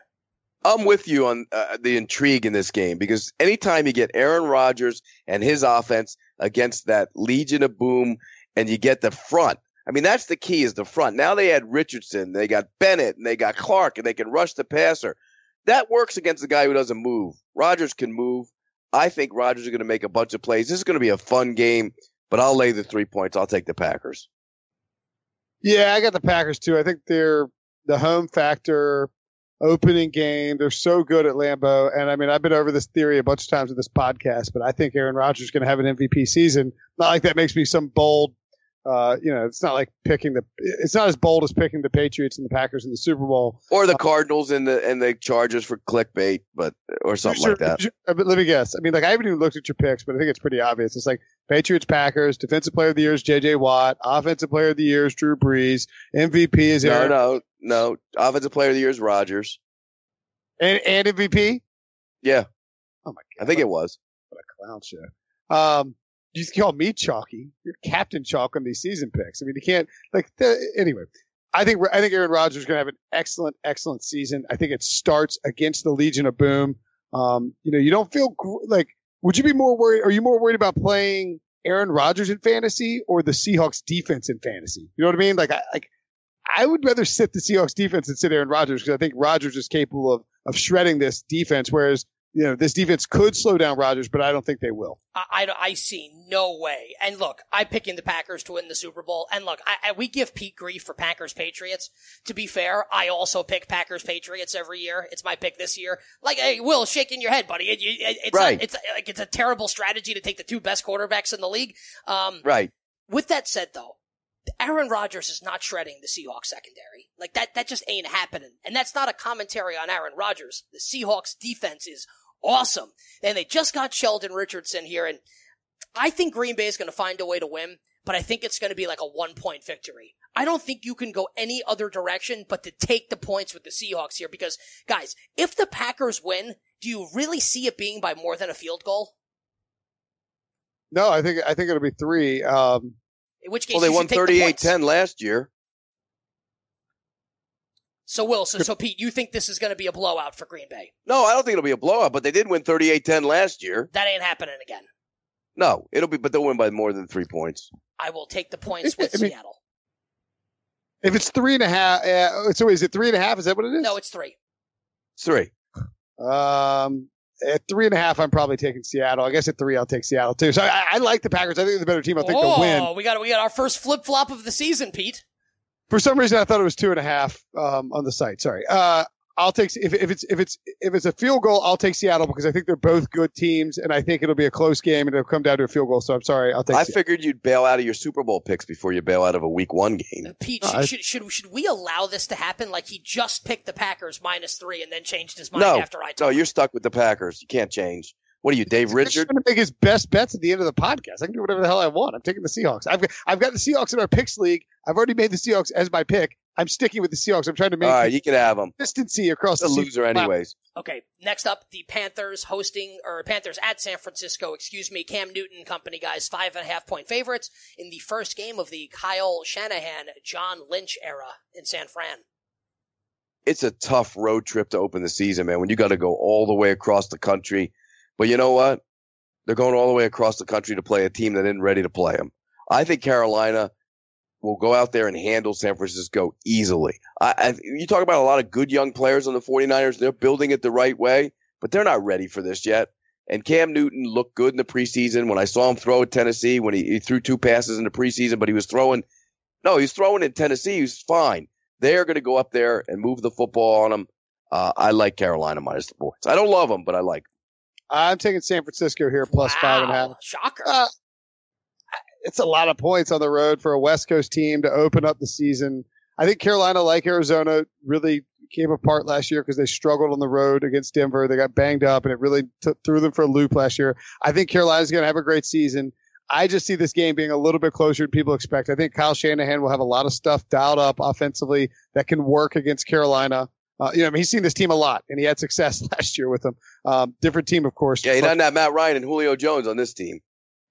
I'm with you on uh, the intrigue in this game because anytime you get Aaron Rodgers and his offense against that Legion of Boom and you get the front, I mean, that's the key is the front. Now they had Richardson, they got Bennett, and they got Clark, and they can rush the passer. That works against a guy who doesn't move. Rodgers can move. I think Rodgers is going to make a bunch of plays. This is going to be a fun game. but I'll lay the three points. I'll take the Packers. Yeah, I got the Packers too. I think they're the home factor, opening game. They're so good at Lambeau. And I mean, I've been over this theory a bunch of times in this podcast, but I think Aaron Rodgers is going to have an MVP season. Not like that makes me some bold uh, you know, it's not like picking the. It's not as bold as picking the Patriots and the Packers in the Super Bowl, or the Cardinals and the and the Chargers for clickbait, but or something sure, like that. Sure, uh, let me guess. I mean, like I haven't even looked at your picks, but I think it's pretty obvious. It's like Patriots, Packers, Defensive Player of the Year is J.J. Watt, Offensive Player of the Year is Drew Brees, MVP is Aaron. No, no, no. Offensive Player of the Year is Rodgers, and, and MVP. Yeah. Oh my god! I think it was. What a clown show. Um, you call me chalky. You're Captain Chalk on these season picks. I mean, you can't like the, anyway. I think I think Aaron Rodgers is going to have an excellent, excellent season. I think it starts against the Legion of Boom. Um, you know, you don't feel like. Would you be more worried? Are you more worried about playing Aaron Rodgers in fantasy or the Seahawks defense in fantasy? You know what I mean? Like, I like. I would rather sit the Seahawks defense than sit Aaron Rodgers because I think Rodgers is capable of of shredding this defense, whereas you know, this defense could slow down Rodgers, but I don't think they will. I, I, I, see no way. And look, I'm picking the Packers to win the Super Bowl. And look, I, I, we give Pete grief for Packers Patriots. To be fair, I also pick Packers Patriots every year. It's my pick this year. Like, hey, Will, shaking your head, buddy. It, it, it's right. A, it's like it's a terrible strategy to take the two best quarterbacks in the league. Um, right. With that said, though, Aaron Rodgers is not shredding the Seahawks secondary. Like that, that just ain't happening. And that's not a commentary on Aaron Rodgers. The Seahawks defense is awesome. And they just got Sheldon Richardson here, and I think Green Bay is going to find a way to win, but I think it's going to be like a one point victory. I don't think you can go any other direction but to take the points with the Seahawks here because, guys, if the Packers win, do you really see it being by more than a field goal? No, I think I think it'll be three. Um, In which case, well, they won 38-10 last year. So Wilson, so Pete, you think this is going to be a blowout for Green Bay? No, I don't think it'll be a blowout, but they did win 38-10 last year. That ain't happening again. No, it'll be, but they'll win by more than three points. I will take the points with I mean, Seattle. If it's three and a half, uh, so is it three and a half? Is that what it is? No, it's three. It's three. Um, at three and a half, I'm probably taking Seattle. I guess at three, I'll take Seattle too. So I, I like the Packers. I think they're the better team. I think oh, they'll win. we got we got our first flip flop of the season, Pete. For some reason, I thought it was two and a half um, on the site. Sorry. Uh, I'll take if, if it's if it's if it's a field goal, I'll take Seattle because I think they're both good teams, and I think it'll be a close game and it'll come down to a field goal. So I'm sorry, I'll take. I Seattle. figured you'd bail out of your Super Bowl picks before you bail out of a Week One game. Uh, Pete, should, should, should, should we allow this to happen? Like he just picked the Packers minus three and then changed his mind no, after I. Told no, him. you're stuck with the Packers. You can't change. What are you, Dave Richard? I'm going to make his best bets at the end of the podcast. I can do whatever the hell I want. I'm taking the Seahawks. I've got, I've got the Seahawks in our picks league. I've already made the Seahawks as my pick. I'm sticking with the Seahawks. I'm trying to make All right, you can have them. consistency across the the loser, anyways. Okay, next up, the Panthers hosting, or Panthers at San Francisco, excuse me, Cam Newton company guys, five and a half point favorites in the first game of the Kyle Shanahan, John Lynch era in San Fran. It's a tough road trip to open the season, man, when you got to go all the way across the country. But you know what? They're going all the way across the country to play a team that isn't ready to play them. I think Carolina will go out there and handle San Francisco easily. I, I, you talk about a lot of good young players on the 49ers. They're building it the right way, but they're not ready for this yet. And Cam Newton looked good in the preseason. When I saw him throw at Tennessee, when he, he threw two passes in the preseason, but he was throwing, no, he's throwing in Tennessee. He was fine. They're going to go up there and move the football on him. Uh, I like Carolina minus the points. I don't love them, but I like them. I'm taking San Francisco here plus wow, five and a half. Shocker. Uh, it's a lot of points on the road for a West Coast team to open up the season. I think Carolina, like Arizona, really came apart last year because they struggled on the road against Denver. They got banged up, and it really t- threw them for a loop last year. I think Carolina's going to have a great season. I just see this game being a little bit closer than people expect. I think Kyle Shanahan will have a lot of stuff dialed up offensively that can work against Carolina. Uh, you know, I mean, he's seen this team a lot, and he had success last year with them. Um, different team, of course. Yeah, he doesn't have Matt Ryan and Julio Jones on this team.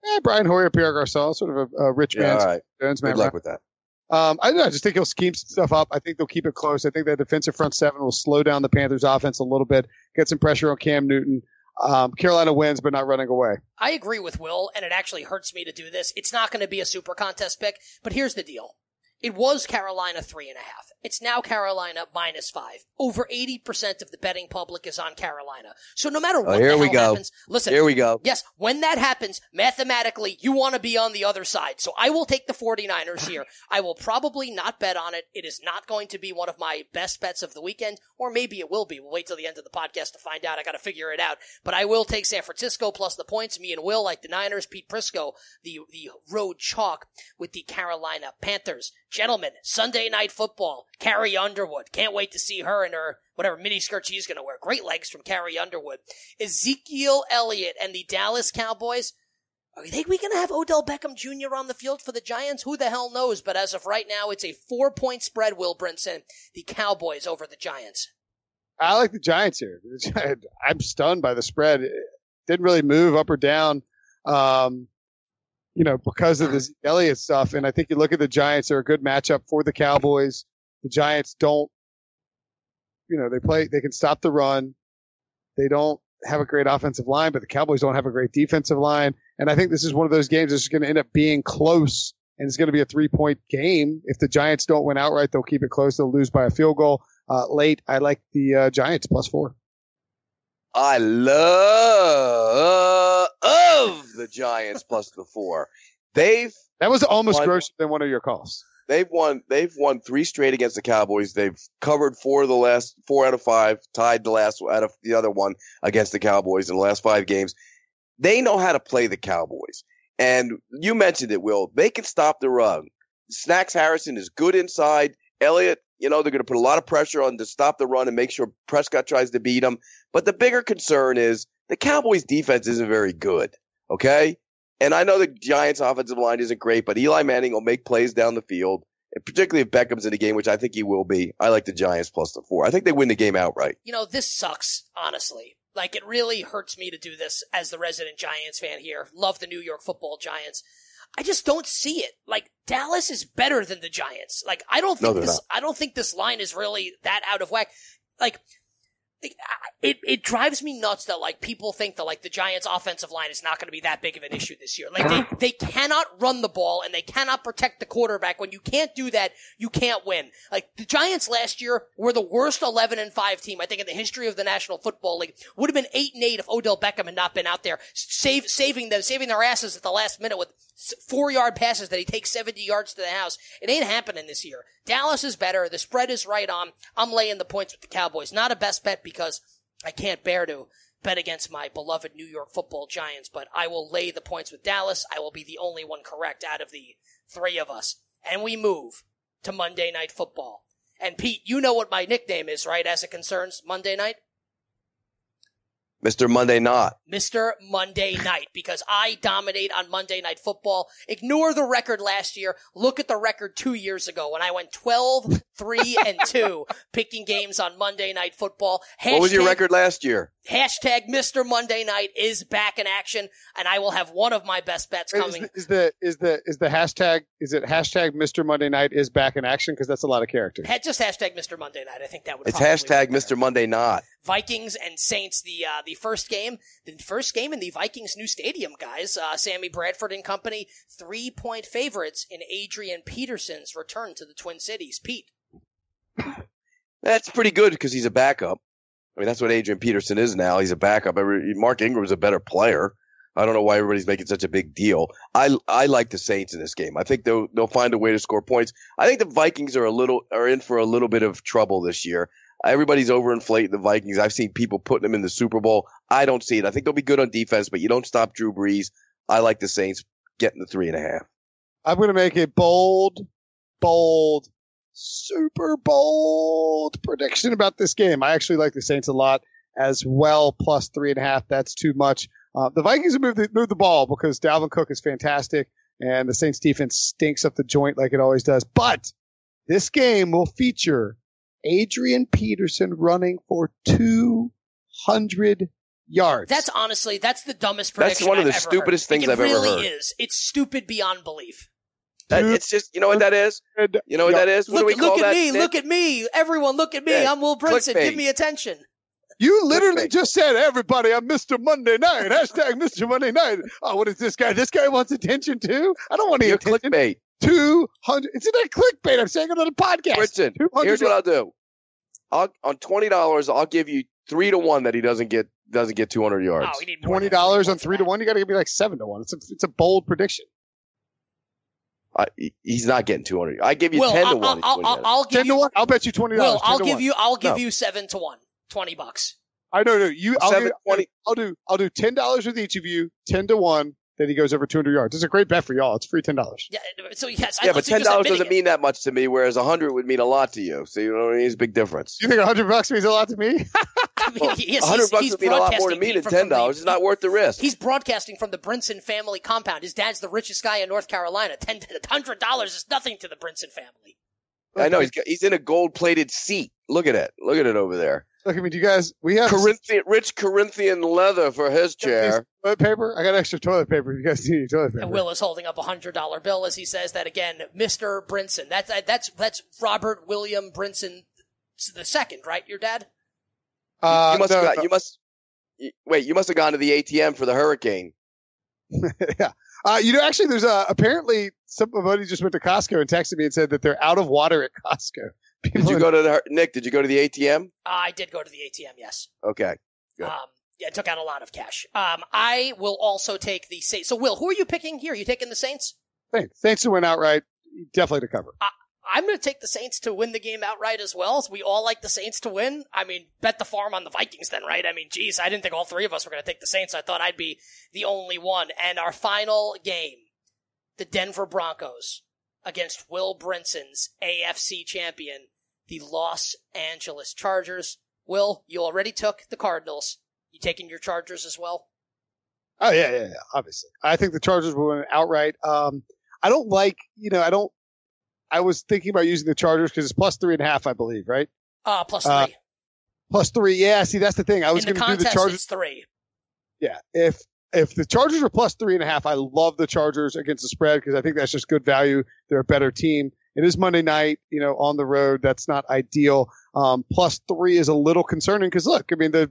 Yeah, Brian Hoyer, Pierre Garcon, sort of a, a rich yeah, man's all right. Jones, Good Matt luck Ryan. with that. Um, I, know, I just think he'll scheme stuff up. I think they'll keep it close. I think that defensive front seven will slow down the Panthers' offense a little bit, get some pressure on Cam Newton. Um, Carolina wins, but not running away. I agree with Will, and it actually hurts me to do this. It's not going to be a super contest pick, but here's the deal. It was Carolina three and a half. It's now Carolina minus five. Over 80% of the betting public is on Carolina. So no matter oh, what Oh, here we go. happens, listen, Here we go. Yes, when that happens, mathematically, you want to be on the other side. So I will take the 49ers here. I will probably not bet on it. It is not going to be one of my best bets of the weekend, or maybe it will be. We'll wait till the end of the podcast to find out. I got to figure it out. But I will take San Francisco plus the points. Me and Will like the Niners. Pete Prisco, the, the road chalk with the Carolina Panthers. Gentlemen, Sunday night football. Carrie Underwood. Can't wait to see her in her whatever mini skirt she's going to wear. Great legs from Carrie Underwood. Ezekiel Elliott and the Dallas Cowboys. Are they we going to have Odell Beckham Jr. on the field for the Giants? Who the hell knows? But as of right now, it's a four point spread, Will Brinson. The Cowboys over the Giants. I like the Giants here. I'm stunned by the spread. It didn't really move up or down, um, you know, because of this Elliott stuff. And I think you look at the Giants; they're a good matchup for the Cowboys. The Giants don't, you know, they play. They can stop the run. They don't have a great offensive line, but the Cowboys don't have a great defensive line. And I think this is one of those games that's going to end up being close, and it's going to be a three point game. If the Giants don't win outright, they'll keep it close. They'll lose by a field goal uh, late. I like the uh, Giants plus four. I love of the Giants plus the four. They've That was almost One- grosser than one of your calls. they've won they've won three straight against the Cowboys. They've covered four of the last four out of five, tied the last out of the other one against the Cowboys in the last five games. They know how to play the Cowboys. And you mentioned it, Will. They can stop the run. Snacks Harrison is good inside. Elliott, you know, they're going to put a lot of pressure on to stop the run and make sure Prescott tries to beat them. But the bigger concern is the Cowboys defense isn't very good. Okay. And I know the Giants offensive line isn't great, but Eli Manning will make plays down the field, and particularly if Beckham's in the game, which I think he will be. I like the Giants plus the four. I think they win the game outright. You know, this sucks, honestly. Like, it really hurts me to do this as the resident Giants fan here. Love the New York football Giants. I just don't see it. Like, Dallas is better than the Giants. Like, I don't think they're this, not. I don't think this line is really that out of whack. Like, it, it drives me nuts that like people think that like the Giants offensive line is not going to be that big of an issue this year. Like they, they cannot run the ball and they cannot protect the quarterback. When you can't do that, you can't win. Like the Giants last year were the worst 11 and 5 team, I think in the history of the National Football League. Would have been 8 and 8 if Odell Beckham had not been out there save, saving them, saving their asses at the last minute with s- four yard passes that he takes 70 yards to the house. It ain't happening this year. Dallas is better. The spread is right on. I'm laying the points with the Cowboys. Not a best bet because I can't bear to bet against my beloved New York football giants, but I will lay the points with Dallas. I will be the only one correct out of the three of us. And we move to Monday Night Football. And Pete, you know what my nickname is, right, as it concerns Monday night? Mr. Monday Night. Mr. Monday Night because I dominate on Monday Night Football. Ignore the record last year. Look at the record two years ago when I went 12, 3, and 2 picking games on Monday Night Football. What was your record last year? Hashtag Mr. Monday Night is back in action, and I will have one of my best bets Is coming. the, is the is the is the hashtag is it hashtag Mr. Monday Night is back in action because that's a lot of characters. Just hashtag Mr. Monday Night. I think that would. It's hashtag work. Mr. Monday Not. Vikings and Saints. The uh, the first game, the first game in the Vikings' new stadium, guys. Uh, Sammy Bradford and company, three point favorites in Adrian Peterson's return to the Twin Cities. Pete, That's pretty good because he's a backup. I mean, that's what Adrian Peterson is now. He's a backup. Every, Mark Ingram's a better player. I don't know why everybody's making such a big deal. I I like the Saints in this game. I think they'll they'll find a way to score points. I think the Vikings are a little are in for a little bit of trouble this year. Everybody's overinflating the Vikings. I've seen people putting them in the Super Bowl. I don't see it. I think they'll be good on defense, but you don't stop Drew Brees. I like the Saints getting the three and a half. I'm going to make a bold, bold, super bold prediction about this game. I actually like the Saints a lot as well, plus three and a half. That's too much. Uh, the Vikings have moved the, moved the ball because Dalvin Cook is fantastic and the Saints defense stinks up the joint like it always does. But this game will feature Adrian Peterson running for 200 yards. that's honestly that's the dumbest prediction. That's one of I've the stupidest heard. things Like, I've it ever really is. It's stupid beyond belief. That- it's just you know what that is. You know what that is. What Look, do we call look at that? me. Nick? Look at me. Everyone, look at me. Yeah, I'm Will Brinson. clickbait. Give me attention. You literally Clickbait. just said, everybody, I'm Mr. Monday Night. Hashtag Mr. Monday Night. Oh, what is this guy? This guy wants attention too? I don't want any You're attention. clickbait. Two hundred. It's in that clickbait. I'm saying it on the podcast. Here's what I'll do. I'll, on twenty dollars, I'll give you three to one that he doesn't get doesn't get two hundred oh, yards. Oh, twenty dollars on three to one. You got to give me like seven to one. It's a it's a bold prediction. Uh, he's not getting 200. I give you 10 I'll, to 1. I'll, I'll, I'll give 10 you, to 1. I'll bet you $20. Well, I'll give one. you I'll give no. you 7 to 1. 20 bucks. I know no, you I'll, seven, give, 20. I'll do I'll do $10 with each of you, 10 to 1 that he goes over 200 yards. It's a great bet for y'all. It's free ten dollars. Yeah. So yes. Yeah, I, but so ten dollars doesn't mean that much to me, whereas hundred would mean a lot to you. So you know what I mean? It's a big difference. You think hundred bucks means a lot to me? Well, yes, hundred bucks would mean a lot more to me than ten dollars. It's not worth the risk. He's broadcasting from the Brinson family compound. His dad's the richest guy in North Carolina. Ten hundred dollars is nothing to the Brinson family. I know he's he's in a gold plated seat. Look at it. Look at it over there. Look, I mean, do you guys, we have Corinthian, rich Corinthian leather for his chair. toilet paper. I got extra toilet paper. You guys need any toilet paper? And Will is holding up a hundred dollar bill as he says that again, Mister Brinson. That's that's that's Robert William Brinson the second, right? Your dad? Uh, you must no, got, no. you must y- wait. You must have gone to the ATM for the hurricane. yeah. Uh, you know, actually, there's a apparently somebody just went to Costco and texted me and said that they're out of water at Costco. People Did you go to the Hur- Nick? Did you go to the ATM? Uh, I did go to the ATM. Yes. Okay. Good. Um, yeah, I took out a lot of cash. Um, I will also take the Saints. So, Will, who are you picking here? Are you taking the Saints? Saints. Saints to win outright. Definitely to cover. I'm going to take the Saints to win the game outright as well. So we all like the Saints to win. I mean, bet the farm on the Vikings then, right? I mean, geez, I didn't think all three of us were going to take the Saints. I thought I'd be the only one. And our final game, the Denver Broncos against Will Brinson's AFC champion, the Los Angeles Chargers. Will, you already took the Cardinals. You taking your Chargers as well? Oh yeah, yeah, yeah. Obviously, I think the Chargers will win outright. Um, I don't like, you know, I don't. I was thinking about using the Chargers because it's plus three and a half, I believe, right? Uh, plus three. Uh, Plus three. Yeah. See, that's the thing. I was In going to do the Chargers. three. Yeah. If if the Chargers are plus three and a half, I love the Chargers against the spread because I think that's just good value. They're a better team. It is Monday night, you know, on the road. That's not ideal. Um, plus three is a little concerning because look, I mean the.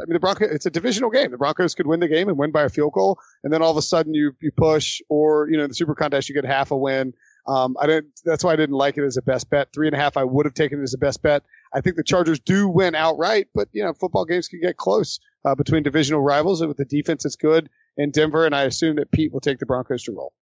I mean the Broncos. It's a divisional game. The Broncos could win the game and win by a field goal, and then all of a sudden you you push, or you know, the Super Contest you get half a win. Um, I didn't. That's why I didn't like it as a best bet. Three and a half, I would have taken it as a best bet. I think the Chargers do win outright, but you know, football games can get close uh, between divisional rivals and with the defense that's good in Denver. And I assume that Pete will take the Broncos to roll.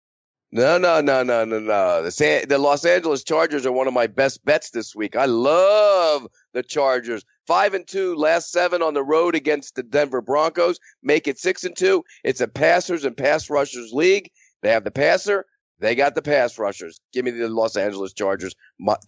No, no, no, no, no, no. The San, the Los Angeles Chargers are one of my best bets this week. I love the Chargers. Five and two, last seven on the road against the Denver Broncos. Make it six and two. It's a passers and pass rushers league. They have the passer. They got the pass rushers. Give me the Los Angeles Chargers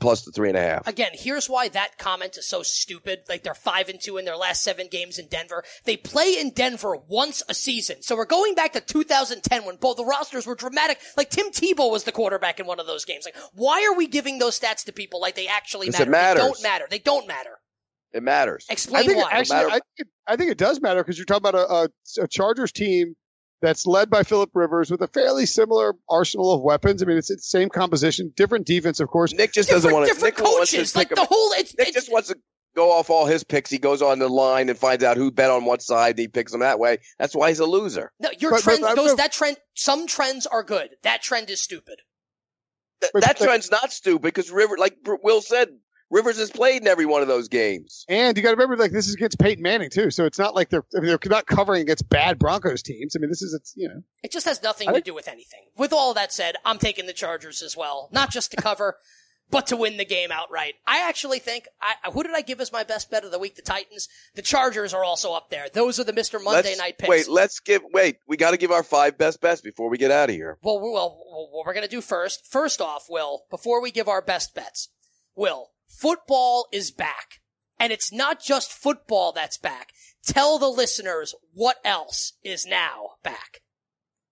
plus the three and a half. Again, here's why that comment is so stupid. Like they're five and two in their last seven games in Denver. They play in Denver once a season. So we're going back to 2010 when both the rosters were dramatic. Like Tim Tebow was the quarterback in one of those games. Like, why are we giving those stats to people like they actually 'Cause it matter? They don't matter. They don't matter. It matters. I Explain think it why. actually, I think it, I think it does matter because you're talking about a, a, a Chargers team that's led by Philip Rivers with a fairly similar arsenal of weapons. I mean, it's, it's the same composition, different defense, of course. Nick just doesn't want to. different Nick wants to coaches. pick Like a- the whole. It's, Nick it's just wants to go off all his picks. He goes on the line and finds out who bet on what side. And he picks them that way. That's why he's a loser. no, your But- but- trends. but- those that trend. Some trends are good. That trend is stupid. Th- that trend's not stupid because River, like Br- Will said, Rivers has played in every one of those games. And you got to remember, like this is against Peyton Manning too, so it's not like they're I mean, they're not covering against bad Broncos teams. I mean, this is it's you know It just has nothing I to think- do with anything. With all that said, I'm taking the Chargers as well. Not just to cover, but to win the game outright. I actually think, I, who did I give as my best bet of the week? The Titans. The Chargers are also up there. Those are the Mr. Monday Let's- night picks. Wait, let's give. Wait, we got to give our five best bets before we get out of here. Well, well, well, what we're going to do first, first off, Will, before we give our best bets, Will, football is back. And it's not just football that's back. Tell the listeners what else is now back.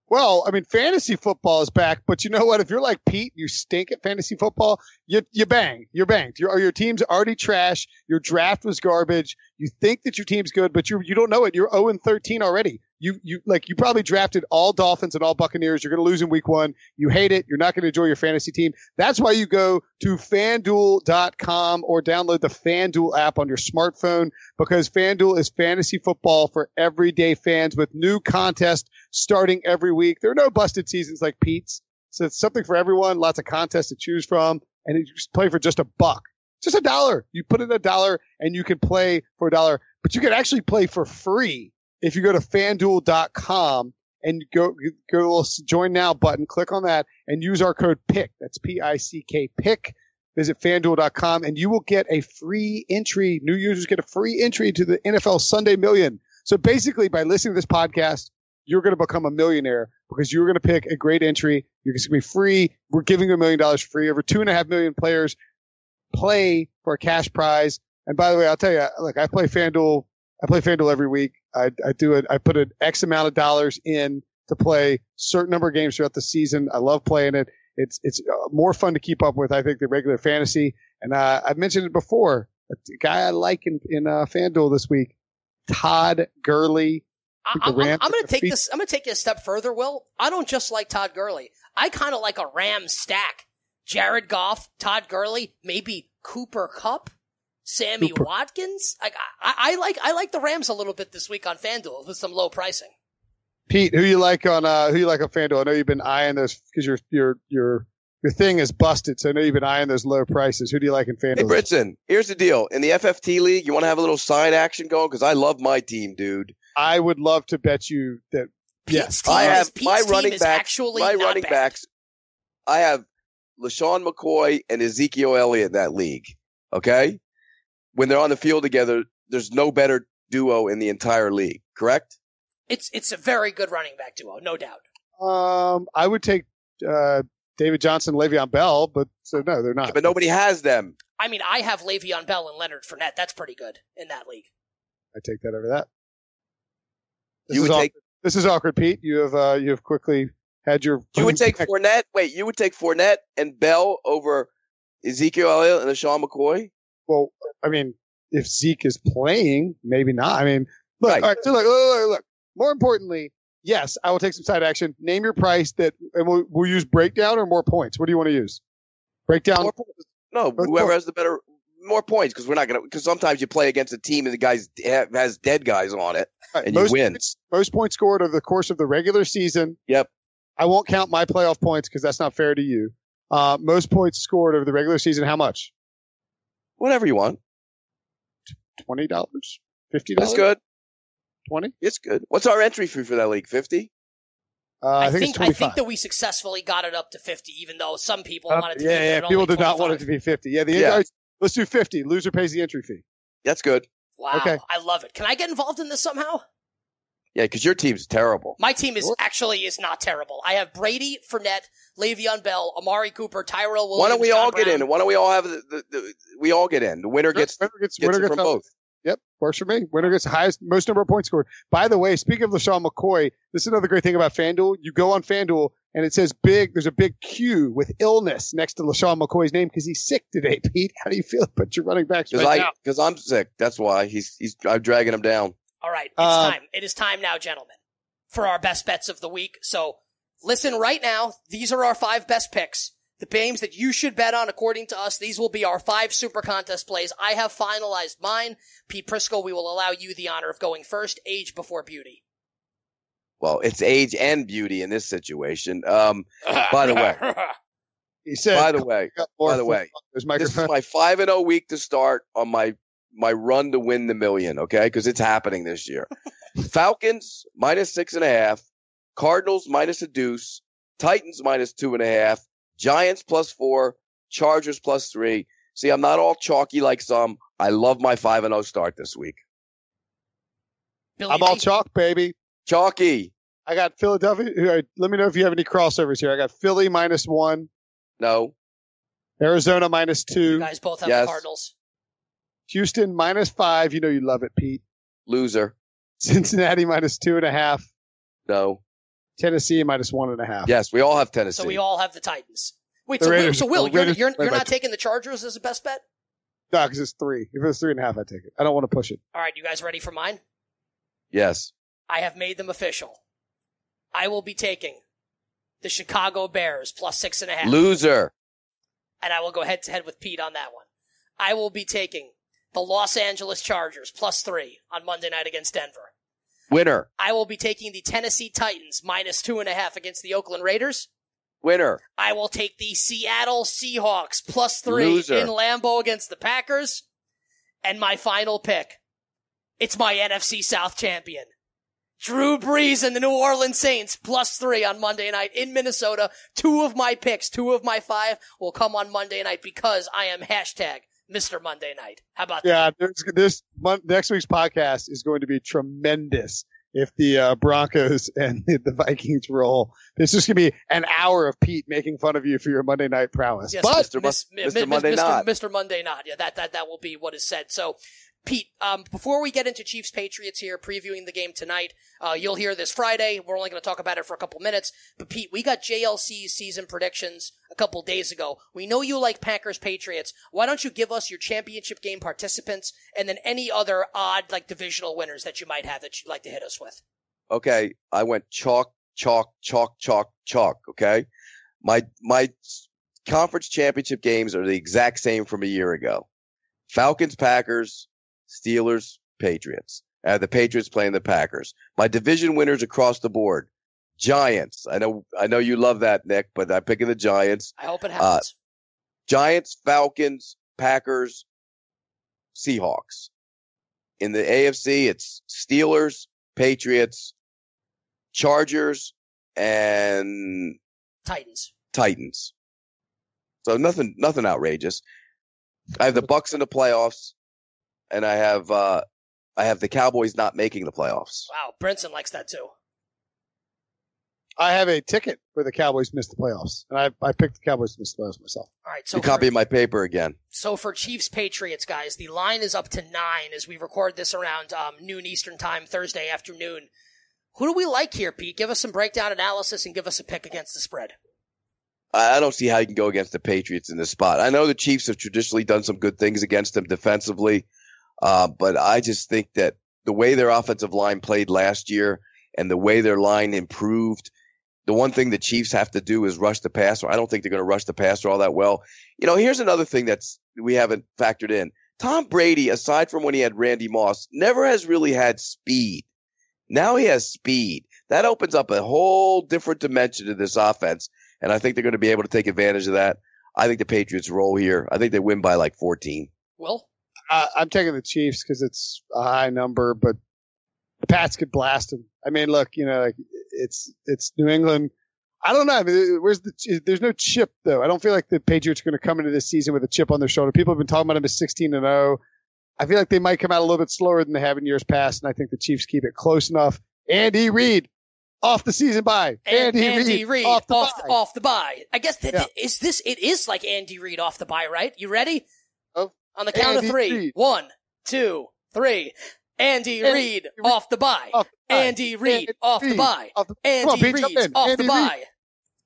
Well, I mean, fantasy football is back, but you know what? If you're like Pete, you stink at fantasy football. You you bang, you're banged. Your your team's already trash. Your draft was garbage. You think that your team's good, but you you don't know it. You're 0 and 13 already. You you like you probably drafted all Dolphins and all Buccaneers. You're going to lose in week one. You hate it. You're not going to enjoy your fantasy team. That's why you go to FanDuel.com or download the FanDuel app on your smartphone because FanDuel is fantasy football for everyday fans with new contests starting every week. There are no busted seasons like Pete's. So it's something for everyone, lots of contests to choose from, and you just play for just a buck. Just a dollar. You put in a dollar and you can play for a dollar, but you can actually play for free if you go to fanduel.com and go, go to the join now button, click on that and use our code PICK. That's P-I-C-K PICK. Visit fanduel.com and you will get a free entry. New users get a free entry to the NFL Sunday Million. So basically by listening to this podcast, you're going to become a millionaire because you're going to pick a great entry. You're going to be free. We're giving you a million dollars free. Over two and a half million players play for a cash prize. And by the way, I'll tell you, look, I play FanDuel. I play FanDuel every week. I, I do it. I put an X amount of dollars in to play certain number of games throughout the season. I love playing it. It's, it's uh, more fun to keep up with, I think, than regular fantasy. And, uh, I've mentioned it before. A guy I like in, in, uh, FanDuel this week, Todd Gurley. I, I'm, I'm, I'm going to take this. I'm going to take it a step further. Will I don't just like Todd Gurley. I kind of like a Ram stack. Jared Goff, Todd Gurley, maybe Cooper Kupp, Sammy Cooper. Watkins. I, I, I, like I like the Rams a little bit this week on FanDuel with some low pricing. Pete, who you like on uh, who you like on FanDuel? I know you've been eyeing those because your your your your thing is busted. So I know you've been eyeing those low prices. Who do you like in FanDuel? Hey, Brinson, here's the deal. In the FFT league, you want to have a little side action going because I love my team, dude. I would love to bet you that. Yes, I have my running backs. My running bad. backs. I have LeSean McCoy and Ezekiel Elliott in that league. Okay. When they're on the field together, there's no better duo in the entire league. Correct? It's, it's a very good running back duo. No doubt. Um, I would take, uh, David Johnson, Le'Veon Bell, but so no, they're not. Yeah, but nobody has them. I mean, I have Le'Veon Bell and Leonard Fournette. That's pretty good in that league. I take that over that. This you would take. Awkward. This is awkward, Pete. You have uh, you have quickly had your. You would take back. Fournette. Wait, you would take Fournette and Bell over Ezekiel Elliott and Sean McCoy. Well, I mean, if Zeke is playing, maybe not. I mean, look. Right. All right. So look, look, look, look. More importantly, yes, I will take some side action. Name your price that, and we'll, we'll use breakdown or more points. What do you want to use? Breakdown. No, whoever has the better more points because we're not gonna because sometimes you play against a team and the guys has dead guys on it right. and most you win. Points, most points scored over the course of the regular season. Yep. I won't count my playoff points because that's not fair to you. Uh, most points scored over the regular season. How much? Whatever you want. Twenty dollars. Fifty dollars. That's good. Twenty. It's good. What's our entry fee for that league? Fifty. Uh, I, I, think, I think that we successfully got it up to fifty, even though some people uh, wanted to. Yeah, yeah. People did not want it to be fifty. Yeah, the yeah. let's do fifty. Loser pays the entry fee. That's good. Wow, okay. I love it. Can I get involved in this somehow? Yeah, because your team's terrible. My team is actually is not terrible. I have Brady, Fournette, Le'Veon Bell, Amari Cooper, Tyrell Williams. Why don't we John all Brown. get in? Why don't we all have the, the, the we all get in? The winner gets winner gets, gets, winner gets from both. Yep, works for me. Winner gets the highest, most number of points scored. By the way, speaking of LeSean McCoy, this is another great thing about FanDuel. You go on FanDuel and it says big, there's a big Q with illness next to LeSean McCoy's name because he's sick today, Pete. How do you feel about your running backs Cause right I, Because I'm sick. That's why he's, he's, I'm dragging him down. All right. It's uh, time. It is time now, gentlemen, for our best bets of the week. So listen right now. These are our five best picks the games that you should bet on according to us. These will be our five super contest plays. I have finalized mine. Pete Prisco, we will allow you the honor of going first. Age before beauty. Well, it's age and beauty in this situation. Um, by the way, he said. By the way, by the way, this is my five and zero oh week to start on my my run to win the million. Okay, because it's happening this year. Falcons minus six and a half. Cardinals minus a deuce. Titans minus two and a half. Giants plus four, Chargers plus three. See, I'm not all chalky like some. I love my 5 and 0 start this week. Billy I'm all chalk, baby. Chalky. I got Philadelphia. Let me know if you have any crossovers here. I got Philly minus one. No. Arizona minus two. You guys both have yes. the Cardinals. Houston minus five. You know you love it, Pete. Loser. Cincinnati minus two and a half. No. Tennessee minus one and a half. Yes, we all have Tennessee. So we all have the Titans. Wait, the so, Raiders, Will, so Will, you're, you're, you're not taking the Chargers as a best bet? No, because it's three. If it was three and a half, I'd take it. I don't want to push it. All right, you guys ready for mine? Yes. I have made them official. I will be taking the Chicago Bears plus six and a half. Loser. And I will go head to head with Pete on that one. I will be taking the Los Angeles Chargers plus three on Monday night against Denver. Winner. I will be taking the Tennessee Titans minus two and a half against the Oakland Raiders. Winner. I will take the Seattle Seahawks plus three Loser. in Lambeau against the Packers. And my final pick. It's my NFC South champion. Drew Brees and the New Orleans Saints plus three on Monday night in Minnesota. Two of my picks, two of my five will come on Monday night because I am hashtag Mr. Monday night. How about that? Yeah, this month, next week's podcast is going to be tremendous. If the uh, Broncos and the, the Vikings roll, this is going to be an hour of Pete making fun of you for your Monday night prowess. Yes, but Mr. Miss- Mon- Mi- Mr. Monday Mr. Night. Mr. Monday Night. Yeah, that, that, that will be what is said. So, Pete, um, before we get into Chiefs Patriots here, previewing the game tonight, uh, you'll hear this Friday. We're only going to talk about it for a couple minutes. But Pete, we got JLC's season predictions a couple days ago. We know you like Packers Patriots. Why don't you give us your championship game participants and then any other odd, like divisional winners that you might have that you'd like to hit us with? Okay, I went chalk, chalk, chalk, chalk, chalk. Okay, my my conference championship games are the exact same from a year ago. Falcons, Packers, Steelers, Patriots. I have the Patriots playing the Packers. My division winners across the board. Giants. I know I know you love that, Nick, but I'm picking the Giants. I hope it uh, happens. Giants, Falcons, Packers, Seahawks. In the AFC, it's Steelers, Patriots, Chargers, and Titans. Titans. So nothing, nothing outrageous. I have the Bucks in the playoffs, and I have, uh, I have the Cowboys not making the playoffs. Wow, Brinson likes that too. I have a ticket where the Cowboys missed the playoffs, and I, I picked the Cowboys to miss the playoffs myself. All right, so You for- copy my paper again. So for Chiefs Patriots, guys, the line is up to nine as we record this around um, noon Eastern time Thursday afternoon. Who do we like here, Pete? Give us some breakdown analysis and give us a pick against the spread. I I don't see how you can go against the Patriots in this spot. I know the Chiefs have traditionally done some good things against them defensively, uh, but I just think that the way their offensive line played last year and the way their line improved, the one thing the Chiefs have to do is rush the passer. I don't think they're going to rush the passer all that well. You know, here's another thing that's we haven't factored in. Tom Brady, aside from when he had Randy Moss, never has really had speed. Now he has speed. That opens up a whole different dimension to this offense and I think they're going to be able to take advantage of that. I think the Patriots roll here. I think they win by like 14. Will? Uh, I'm taking the Chiefs because it's a high number, but the Pats could blast them. I mean, look, you know, like it's it's New England. I don't know. I mean, where's the? There's no chip though. I don't feel like the Patriots are going to come into this season with a chip on their shoulder. People have been talking about them as 16 and 0. I feel like they might come out a little bit slower than they have in years past, and I think the Chiefs keep it close enough. Andy Reid off the season bye. And Andy, Andy Reid Reid off the off, bye. the, off the bye. I guess that Yeah. is this. It is like Andy Reid off the bye, right? You ready? On the count Andy of three. Reid. One, two, three. Andy Andy Reid Reid off the bye. off the bye. Andy Reid Andy off the Reid bye. off the- Andy Come on, Pete, jump Reid's in. off the Reid. bye.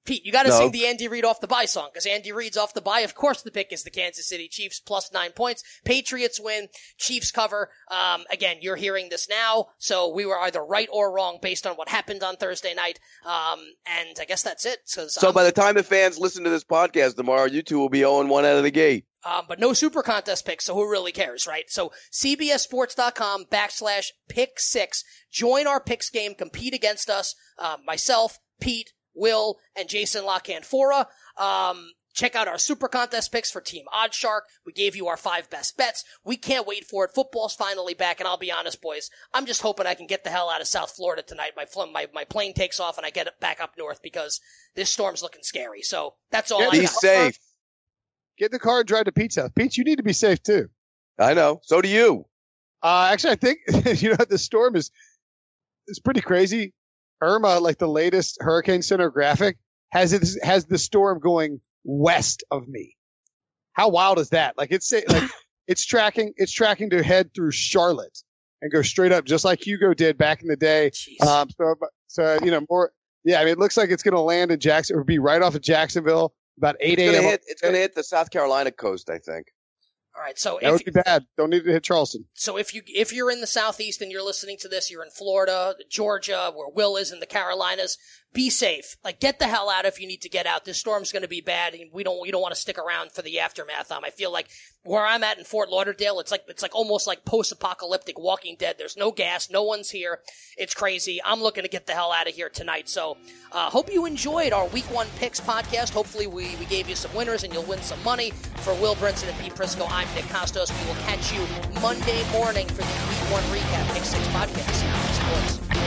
Pete, you got to No. sing the Andy Reid off the bye song because Andy Reid's off the bye. Of course, the pick is the Kansas City Chiefs plus nine points. Patriots win. Chiefs cover. Um, again, you're hearing this now, so we were either right or wrong based on what happened on Thursday night. Um, and I guess that's it. So, So by the time the fans listen to this podcast tomorrow, you two will be 0 1 out of the gate. Um, but no super contest picks, so who really cares, right? So CBSSports.com backslash pick six. Join our picks game, compete against us. Um, myself, Pete, Will, and Jason La Canfora. Um, check out our super contest picks for Team Oddshark. We gave you our five best bets. We can't wait for it. Football's finally back, and I'll be honest, boys, I'm just hoping I can get the hell out of South Florida tonight. My fl- my my plane takes off, and I get it back up north because this storm's looking scary. So that's all Yeah, I Be got. safe. Get in the car and drive to Pete's house. Pete, you need to be safe too. I know. So do you. Uh, actually, I think you know the storm is is pretty crazy. Irma, like the latest Hurricane Center graphic, has it has the storm going west of me. How wild is that? Like it's say- like it's tracking it's tracking to head through Charlotte and go straight up, just like Hugo did back in the day. Jeez. Um, so so you know more. Yeah, I mean, it looks like it's going to land in Jackson or be right off of Jacksonville about eight It's going a.m. to hit, it's gonna hit the South Carolina coast, I think. all right, so That if would be bad. Don't need to hit Charleston. So if you if you're in the southeast and you're listening to this, you're in Florida, Georgia, where Will is in the Carolinas. Be safe. Like, get the hell out if you need to get out. This storm's going to be bad, and we don't we don't want to stick around for the aftermath. Um, I feel like where I'm at in Fort Lauderdale, it's like it's like almost like post-apocalyptic Walking Dead. There's no gas, no one's here. It's crazy. I'm looking to get the hell out of here tonight. So, uh, hope you enjoyed our Week One Picks podcast. Hopefully, we we gave you some winners, and you'll win some money. For Will Brinson and Pete Prisco, I'm Nick Kostos. We will catch you Monday morning for the Week One recap Pick Six podcast. Sports.